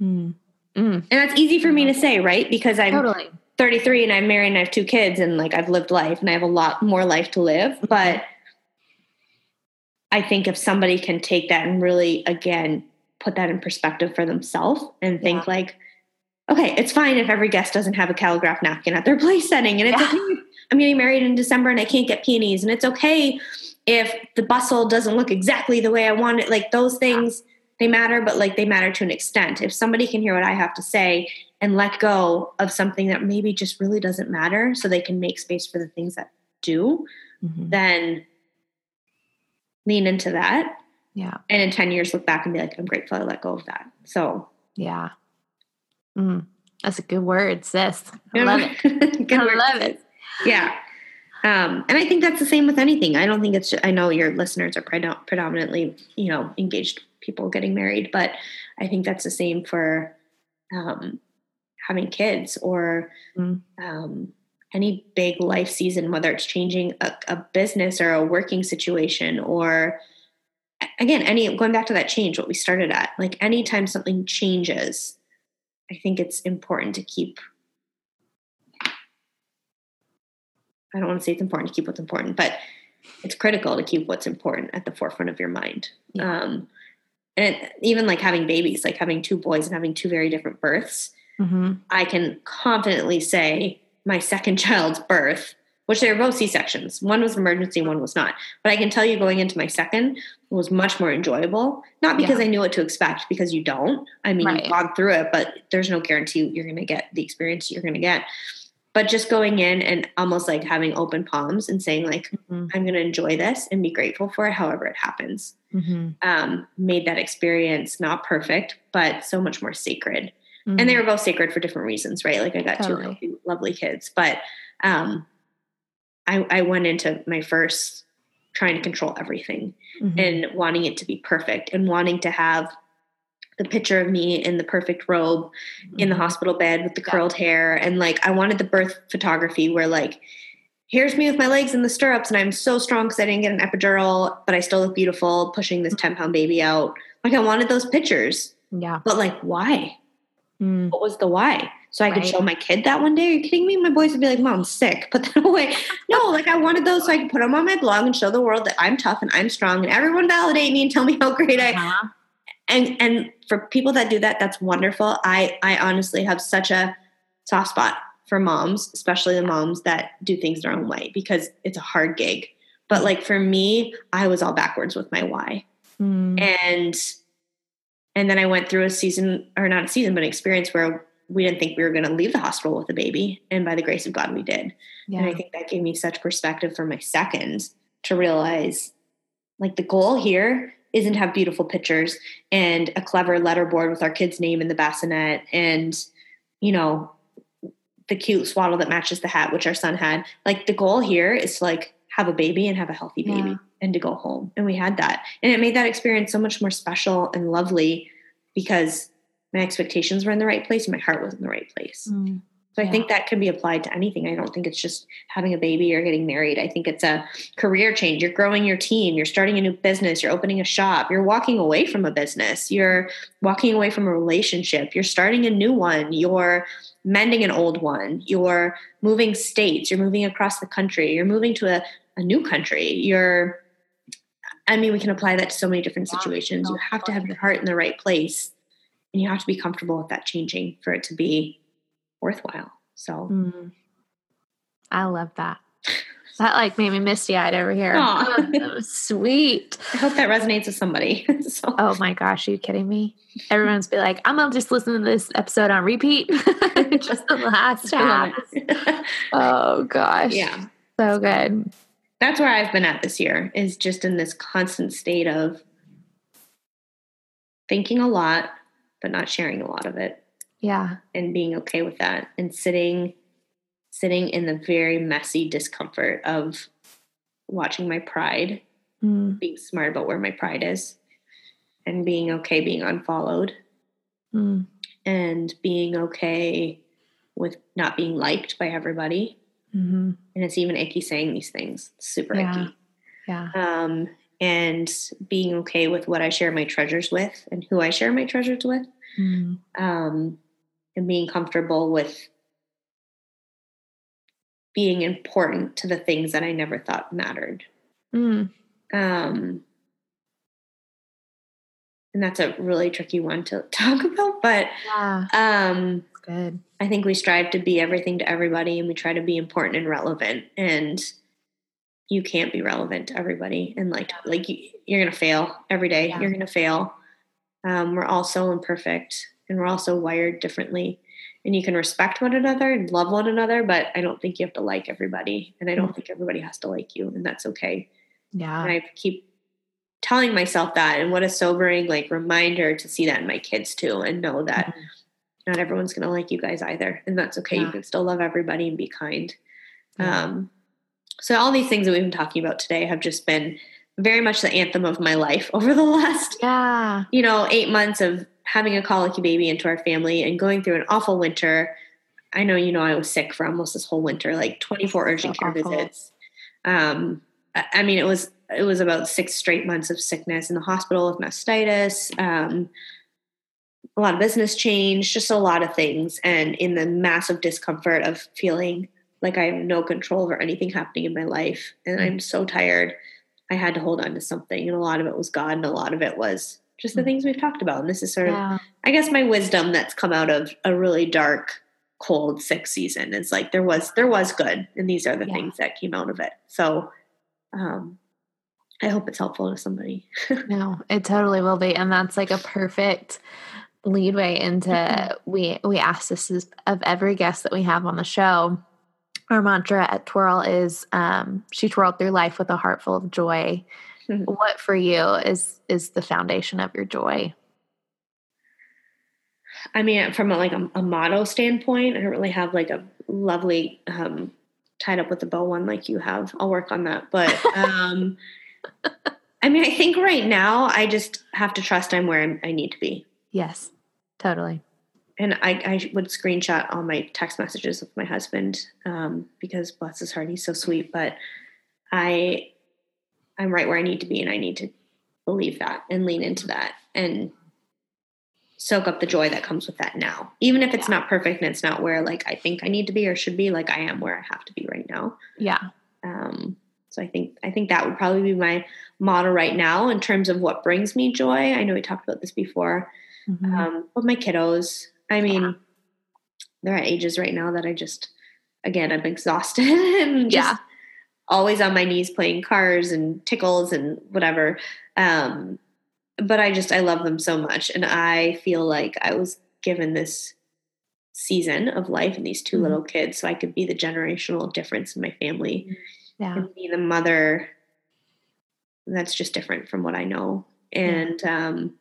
Mm. Mm. And that's easy for me to say, right? Because I'm totally. 33 and I'm married and I have two kids and like I've lived life and I have a lot more life to live. Mm-hmm. But I think if somebody can take that and really, again, put that in perspective for themselves and think yeah. like, okay, it's fine if every guest doesn't have a calligraph napkin at their place setting. And it's yeah. okay. I'm getting married in December and I can't get peonies. And it's okay if the bustle doesn't look exactly the way I want it, like those things, they matter, but like they matter to an extent. If somebody can hear what I have to say and let go of something that maybe just really doesn't matter so they can make space for the things that do, mm-hmm. then lean into that Yeah. And in 10 years, look back and be like, I'm grateful I let go of that. So, yeah. Mm, that's a good word, sis. I love it. I love it. Yeah. Um, and I think that's the same with anything. I don't think it's, I know your listeners are predom- predominantly, you know, engaged people getting married, but I think that's the same for um, having kids or Mm. um, any big life season, whether it's changing a, a business or a working situation or again, any going back to that change, what we started at, like anytime something changes, I think it's important to keep. I don't want to say it's important to keep what's important, but it's critical to keep what's important at the forefront of your mind. Yeah. Um, and even like having babies, like having two boys and having two very different births, Mm-hmm. I can confidently say my second child's birth, which they were both C sections. One was emergency, one was not. But I can tell you going into my second was much more enjoyable. Not because Yeah. I knew what to expect, because you don't. I mean, Right. you've gone through it, but there's no guarantee you're going to get the experience you're going to get. But just going in and almost like having open palms and saying, like, Mhm. I'm going to enjoy this and be grateful for it, however it happens, Mm-hmm. um, made that experience not perfect, but so much more sacred and they were both sacred for different reasons, right? Like I got two Totally. healthy, lovely kids, but um, I, I went into my first trying to control everything Mhm. and wanting it to be perfect and wanting to have the picture of me in the perfect robe in the Mhm. hospital bed with the Yeah. curled hair and like I wanted the birth photography where like here's me with my legs in the stirrups and I'm so strong because I didn't get an epidural, but I still look beautiful pushing this 10 pound baby out. Like I wanted those pictures, Yeah. but like why? Mm. what was the why? So I could show my kid that one day. Are you kidding me? My boys would be like, "Mom's sick. Put that away." No, like I wanted those so I could put them on my blog and show the world that I'm tough and I'm strong and everyone validate me and tell me how great I. And and for people that do that, that's wonderful. I I honestly have such a soft spot for moms, especially the moms that do things their own way because it's a hard gig. But like for me, I was all backwards with my why Mm. and and then I went through a season or not a season, but an experience where we didn't think we were going to leave the hospital with a baby, and by the grace of God, we did. And I think that gave me such perspective for my second to realize, like the goal here isn't have beautiful pictures and a clever letterboard with our kid's name in the bassinet and you know the cute swaddle that matches the hat which our son had like the goal here is to like have a baby and have a healthy baby Yeah. and to go home and we had that and it made that experience so much more special and lovely because my expectations were in the right place and my heart was in the right place Mm. So I think that can be applied to anything. I don't think it's just having a baby or getting married. I think it's a career change. You're growing your team, you're starting a new business, you're opening a shop, you're walking away from a business, you're walking away from a relationship, you're starting a new one, you're mending an old one, you're moving states, you're moving across the country, you're moving to a, a new country, you're I mean, we can apply that to so many different situations. You have to have your heart in the right place and you have to be comfortable with that changing for it to be worthwhile. So Mm. I love that. That like made me misty eyed over here. Oh, sweet. I hope that resonates with somebody. so Oh my gosh, are you kidding me? Everyone's be like, I'm gonna just listen to this episode on repeat. just the last half. Oh gosh. yeah. So good. That's where I've been at this year is just in this constant state of thinking a lot, but not sharing a lot of it Yeah. and being okay with that and sitting sitting in the very messy discomfort of watching my pride, Mm. being smart about where my pride is and being okay being unfollowed Mm. and being okay with not being liked by everybody. hmm And it's even icky saying these things. It's super Yeah. icky. Yeah. Um, and being okay with what I share my treasures with and who I share my treasures with. Mm. Um, and being comfortable with being important to the things that I never thought mattered. Mm. Um, and that's a really tricky one to talk about, but Yeah. um, Good. I think we strive to be everything to everybody and we try to be important and relevant and you can't be relevant to everybody and like like you, you're gonna fail every day Yeah. you're gonna fail um, we're all so imperfect and we're also wired differently and you can respect one another and love one another but i don't think you have to like everybody and i don't think everybody has to like you and that's okay Yeah. and i keep telling myself that and what a sobering like reminder to see that in my kids too and know that mm-hmm. not everyone's going to like you guys either and that's okay yeah. you can still love everybody and be kind yeah. um so all these things that we've been talking about today have just been very much the anthem of my life over the last yeah you know 8 months of having a colicky baby into our family and going through an awful winter I know you know I was sick for almost this whole winter like 24 urgent so care awful. visits um I mean, it was it was about six straight months of sickness in the hospital with mastitis, um, a lot of business change, just a lot of things, and in the massive discomfort of feeling like I have no control over anything happening in my life, and I'm so tired. I had to hold on to something, and a lot of it was God, and a lot of it was just the mm. things we've talked about. And this is sort of. I guess, my wisdom that's come out of a really dark, cold, sick season. It's like there was there was good, and these are the yeah. things that came out of it. So um, I hope it's helpful to somebody. no, it totally will be. And that's like a perfect leadway into mm-hmm. we we ask this of every guest that we have on the show. Our mantra at Twirl is um, she twirled through life with a heart full of joy. Mm-hmm. What for you is is the foundation of your joy? I mean, from a, like a, a motto standpoint, I don't really have like a lovely um, tied up with a bow one like you have. I'll work on that. But um, I mean, I think right now I just have to trust I'm where I'm, i need to be. Yes, totally. And I, I would screenshot all my text messages with my husband um, because bless his heart, he's so sweet. But I, I'm right where I need to be, and I need to believe that and lean into that and soak up the joy that comes with that now. Even if it's yeah. not perfect and it's not where like I think I need to be or should be, like I am where I have to be right now. Yeah. Um so I think I think that would probably be my model right now in terms of what brings me joy. I know we talked about this before. Mm-hmm. Um, with my kiddos. I mean, yeah. they're at ages right now that I just again I'm exhausted and yeah. always on my knees playing cars and tickles and whatever. Um, but I just I love them so much, and I feel like I was given this season of life and these 2 mm-hmm. little kids, so I could be the generational difference in my family, yeah. and be the mother that's just different from what I know, and yeah. um,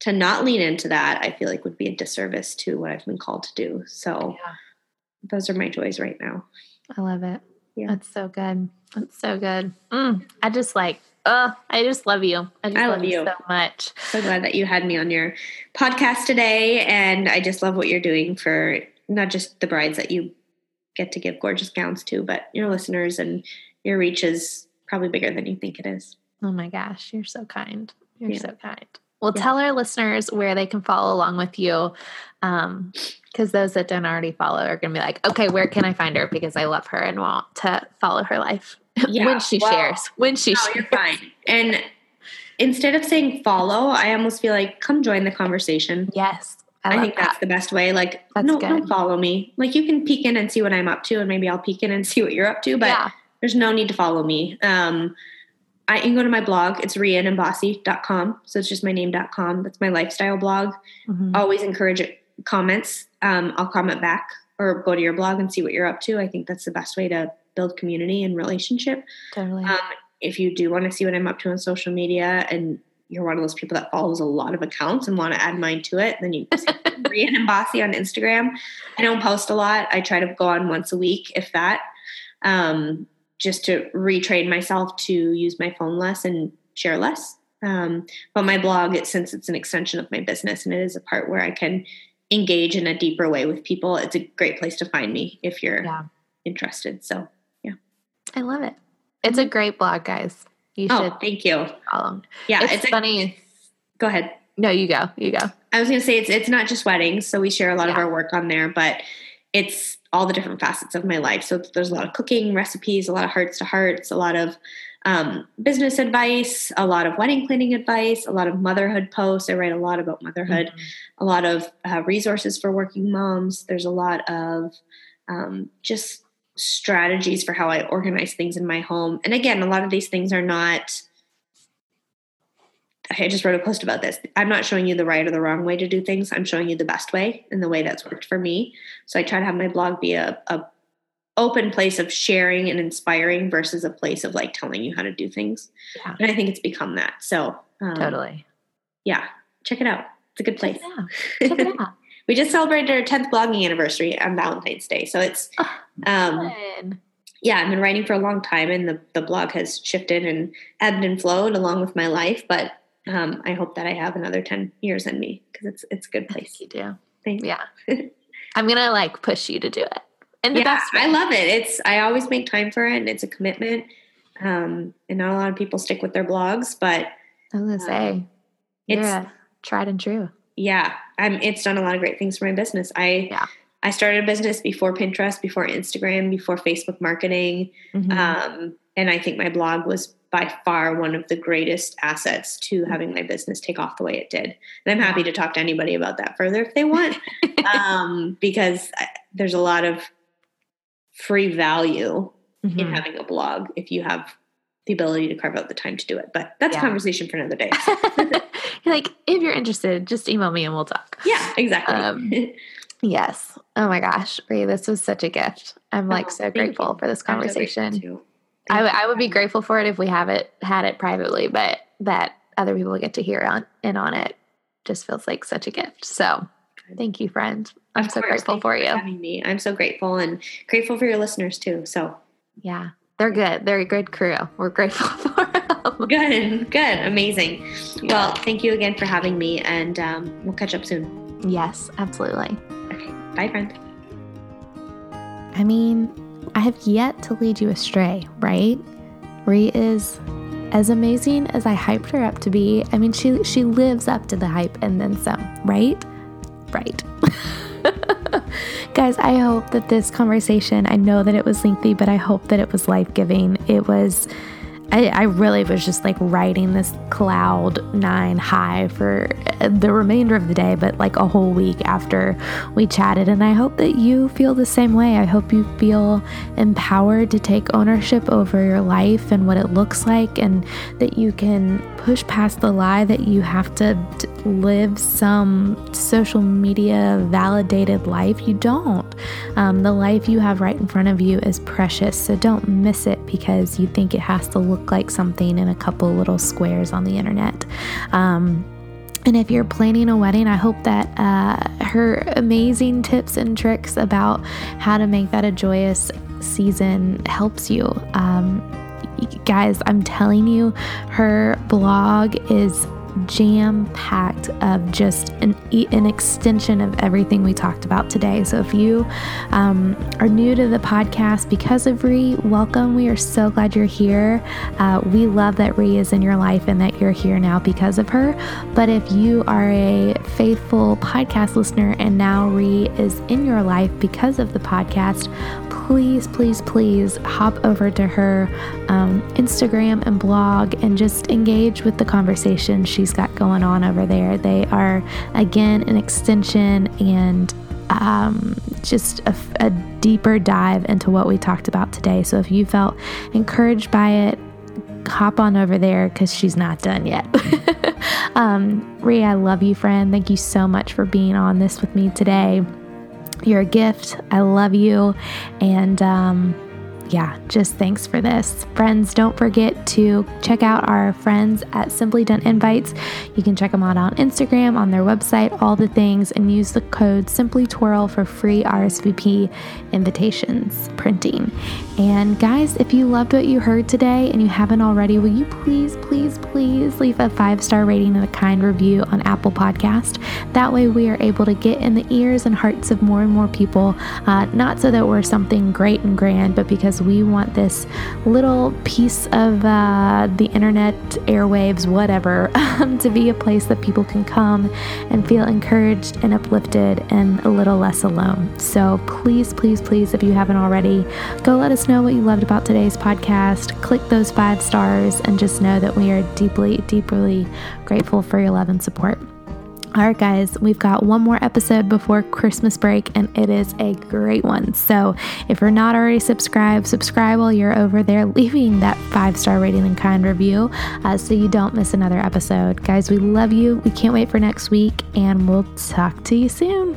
to not lean into that, I feel like would be a disservice to what I've been called to do. So, yeah. those are my joys right now. I love it. Yeah. That's so good. That's so good. Mm, I just like Oh, I just love you. I, I love, love, you so much. So glad that you had me on your podcast today. And I just love what you're doing for not just the brides that you get to give gorgeous gowns to, but your listeners and your reach is probably bigger than you think it is. Oh my gosh, you're so kind. You're yeah. so kind. Well, yeah. tell our listeners where they can follow along with you. Um, because those that don't already follow are going to be like, okay, where can I find her? Because I love her and want to follow her life. Yeah, when she well, shares. When she no, shares. You're fine. And instead of saying follow, I almost feel like come join the conversation. Yes. I, I think that. that's the best way. Like, that's no, good. don't follow me. Like, you can peek in and see what I'm up to, and maybe I'll peek in and see what you're up to, but yeah. there's no need to follow me. Um, I can go to my blog. It's rhiannonbosse.com. So it's just my name.com. That's my lifestyle blog. Mm-hmm. Always encourage comments. Um, I'll comment back or go to your blog and see what you're up to. I think that's the best way to build community and relationship. Totally. Um, if you do want to see what I'm up to on social media and you're one of those people that follows a lot of accounts and want to add mine to it, then you can see and Bosse on Instagram. I don't post a lot. I try to go on once a week, if that, um, just to retrain myself to use my phone less and share less. Um, but my blog, it, since it's an extension of my business and it is a part where I can engage in a deeper way with people, it's a great place to find me if you're yeah. interested. So yeah. I love it. It's a great blog, guys. You oh, should thank you. Follow. Yeah, it's, it's funny. A, go ahead. No, you go. You go. I was going to say it's it's not just weddings, so we share a lot yeah. of our work on there, but it's all the different facets of my life. So there's a lot of cooking recipes, a lot of hearts to hearts, a lot of um, business advice, a lot of wedding planning advice, a lot of motherhood posts. I write a lot about motherhood, mm-hmm. a lot of uh, resources for working moms. There's a lot of um, just strategies for how I organize things in my home. And again, a lot of these things are not. I just wrote a post about this. I'm not showing you the right or the wrong way to do things. I'm showing you the best way and the way that's worked for me. So I try to have my blog be a, a, open place of sharing and inspiring versus a place of like telling you how to do things. Yeah. And I think it's become that. So um, totally. Yeah, check it out. It's a good place. Check it out. Check it out. we just celebrated our 10th blogging anniversary on Valentine's Day. So it's, Oh, um, yeah, I've been writing for a long time and the, the blog has shifted and ebbed and flowed along with my life. But um, I hope that I have another 10 years in me because it's, it's a good place. you do. Thanks. Yeah. I'm gonna like push you to do it. And the yeah, best way. I love it. It's, I always make time for it and it's a commitment. Um, and not a lot of people stick with their blogs, but I was gonna say you're it's, a tried and true. yeah, I'm, it's done a lot of great things for my business. I, Yeah. I started a business before Pinterest, before Instagram, before Facebook marketing. Mhm. Um, and I think my blog was by far one of the greatest assets to Mm-hmm. having my business take off the way it did. And I'm happy to talk to anybody about that further if they want, um, because I, there's a lot of free value in Mhm. having a blog if you have the ability to carve out the time to do it. But that's Yeah. a conversation for another day. Like, if you're interested, just email me and we'll talk. yeah, exactly. Um, Yes. Oh my gosh, Ree, this was such a gift. I'm like Oh, so grateful you. for this conversation. Too. I, Thank w- you. I would be grateful for it if we have it had it privately, but that other people get to hear on in on it just feels like such a gift. So thank you, friend. I'm Of so course. grateful Thank for you. having me. I'm so grateful and grateful for your listeners too. So Yeah, they're good. They're a good crew. We're grateful for them. good, good, amazing. Well, thank you again for having me, and um, we'll catch up soon. Yes, absolutely. Okay, bye, friend. I mean, I have yet to lead you astray, right? Ree is as amazing as I hyped her up to be. I mean, she she lives up to the hype and then some, right? Right. Guys, I hope that this conversation, I know that it was lengthy, but I hope that it was life giving. It was, I, I really was just like riding this cloud nine high for uh, the remainder of the day, but like a whole week after we chatted. And I hope that you feel the same way. I hope you feel empowered to take ownership over your life and what it looks like, and that you can push past the lie that you have to live some social media validated life. You don't. Um, the life you have right in front of you is precious, so don't miss it because you think it has to look like something in a couple little squares on the internet. Um, and if you're planning a wedding, I hope that uh, her amazing tips and tricks about how to make that a joyous season helps you. Um, guys, I'm telling you, her blog is jam packed of just an, an extension of everything we talked about today. So if you um, are new to the podcast because of Ree, welcome. We are so glad you're here. Uh, we love that Ree is in your life and that you're here now because of her. But if you are a faithful podcast listener and now Ree is in your life because of the podcast, please, please, please hop over to her um, Instagram and blog and just engage with the conversation she's got going on over there. They are, again, an extension and um, just a, a deeper dive into what we talked about today. So if you felt encouraged by it, hop on over there because she's not done yet. um, Ree, I love you, friend. Thank you so much for being on this with me today. You're a gift. I love you. And um, yeah, just thanks for this. Friends, don't forget to check out our friends at Simply Done Invites. You can check them out on Instagram, on their website, all the things, and use the code Simply Twirl for free RSVP invitations printing. And guys, if you loved what you heard today and you haven't already, will you please, please, please leave a five star rating and a kind review on Apple Podcast? That way, we are able to get in the ears and hearts of more and more people. Uh, not so that we're something great and grand, but because we want this little piece of uh, the internet, airwaves, whatever, um, to be a place that people can come and feel encouraged and uplifted and a little less alone. So please, please, please, if you haven't already, go let us know what you loved about today's podcast. Click those five stars and just know that we are deeply, deeply grateful for your love and support. All right, guys, we've got one more episode before Christmas break, and it is a great one. So, if you're not already subscribed, subscribe while you're over there, leaving that five star rating and kind review uh, so you don't miss another episode. Guys, we love you. We can't wait for next week, and we'll talk to you soon.